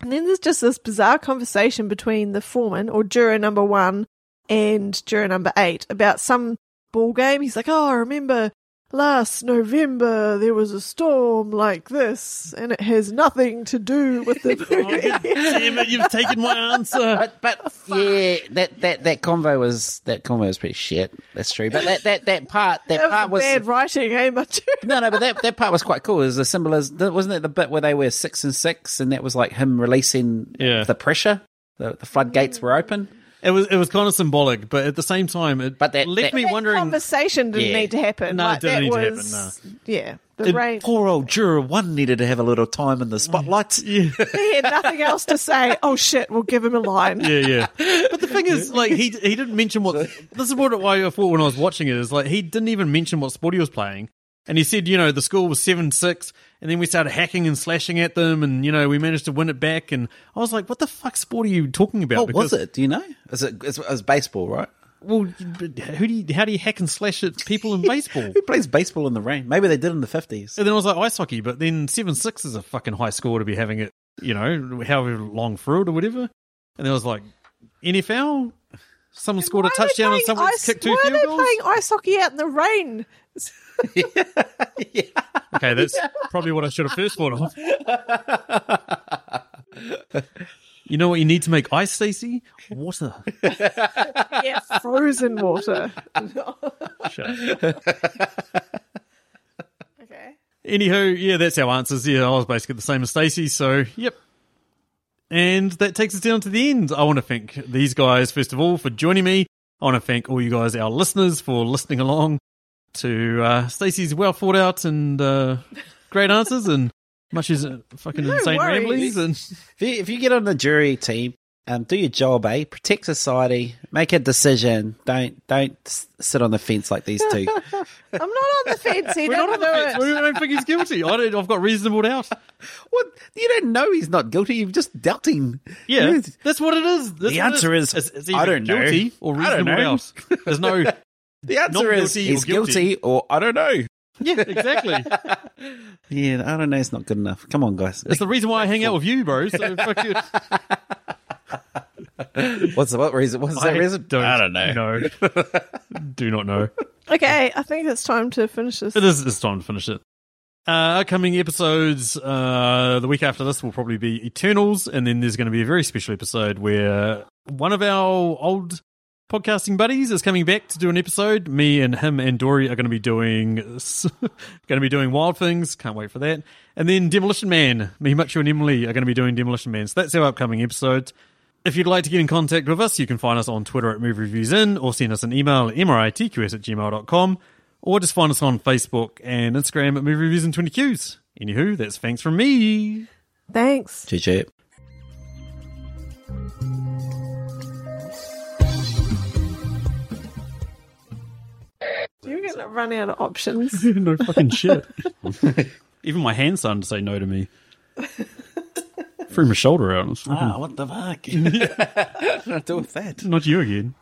And then there's just this bizarre conversation between the foreman or juror number one and juror number eight about some ball game. He's like, Oh, I remember last November there was a storm like this and it has nothing to do with the Damn it, you've taken my answer. But but yeah, that that that convo was that convo was pretty shit. That's true. But that that that part that, That part was was bad writing, eh, Matiu? no no. But that that part was quite cool. It was a symbol as wasn't it the bit where they were six and six, and that was like him releasing Yeah. the pressure. The, the floodgates were open. It was it was kind of symbolic, but at the same time, it But that- left that- me That wondering. conversation didn't Yeah. need to happen. No, it like, didn't that need to was, happen, Yeah, the And rain. poor old juror one needed to have a little time in the spotlight. Yeah. he had nothing else to say. Oh shit, we'll give him a line. Yeah, yeah. But the thing is, like, he he didn't mention what. This is what why I thought when I was watching it is like he didn't even mention what sport he was playing, and he said, you know, the score was seven six, and then we started hacking and slashing at them, and you know, we managed to win it back, and I was like, what the fuck sport are you talking about? What was it? Do you know? Is it, was baseball, right? Well, who do you, how do you hack and slash at people in baseball? Who plays baseball in the rain? Maybe they did in the fifties. And then I was like ice hockey, but then seven six is a fucking high score to be having it, you know, however long through it or whatever. And then I was like, NFL, someone scored a Why are they touchdown and someone ice- kicked two field goals? Why are they playing ice hockey out in the rain? Okay, that's probably what I should have first thought of. You know what you need to make ice, Stacey? Water. yeah, frozen water. Shut up. Okay. Anywho, yeah, that's our answers. Yeah, I was basically the same as Stacey, so yep. And that takes us down to the end. I want to thank these guys, first of all, for joining me. I want to thank all you guys, our listeners, for listening along to uh, Stacey's well thought out and uh, great answers and much as uh, fucking No insane worries. ramblings. And If you, if you get on the jury team, um, do your job, eh? Protect society. Make a decision. Don't don't sit on the fence like these two. I'm not on the fence. He we're not on the do fence. it. We don't think he's guilty. I don't, I've got reasonable doubt. what? You don't know he's not guilty. You're just doubting. Yeah, that's what it is. That's The answer is, It's, it's I don't know. or I don't reasonable know. doubt. There's no. The answer Not is guilty or he's guilty. guilty or I don't know. Yeah, exactly. Yeah, I don't know. It's not good enough. Come on, guys. That's the reason why I hang out with you, bro. So fuck you. What's the what reason? What's that reason? Don't I don't know. No, do not know. Okay, I think it's time to finish this. It is. It's time to finish it. Uh, upcoming episodes. Uh, the week after this will probably be Eternals, and then there's going to be a very special episode where one of our old podcasting buddies is coming back to do an episode. Me and him and Dory are going to be doing going to be doing Wild Things. Can't wait for that. And then Demolition Man. Me, Mitchell, and Emily are going to be doing Demolition Man. So that's our upcoming episodes. If you'd like to get in contact with us, you can find us on Twitter at Movie Reviews In or send us an email at mritqs at gmail.com or just find us on Facebook and Instagram at Movie Reviews in 20Qs. Anywho, that's thanks from me. Thanks. GG. You're going to run out of options. no fucking shit. Even my hand started to say no to me. Threw my shoulder out. It fucking- Ah, what the fuck? what do I do with that? Not you again.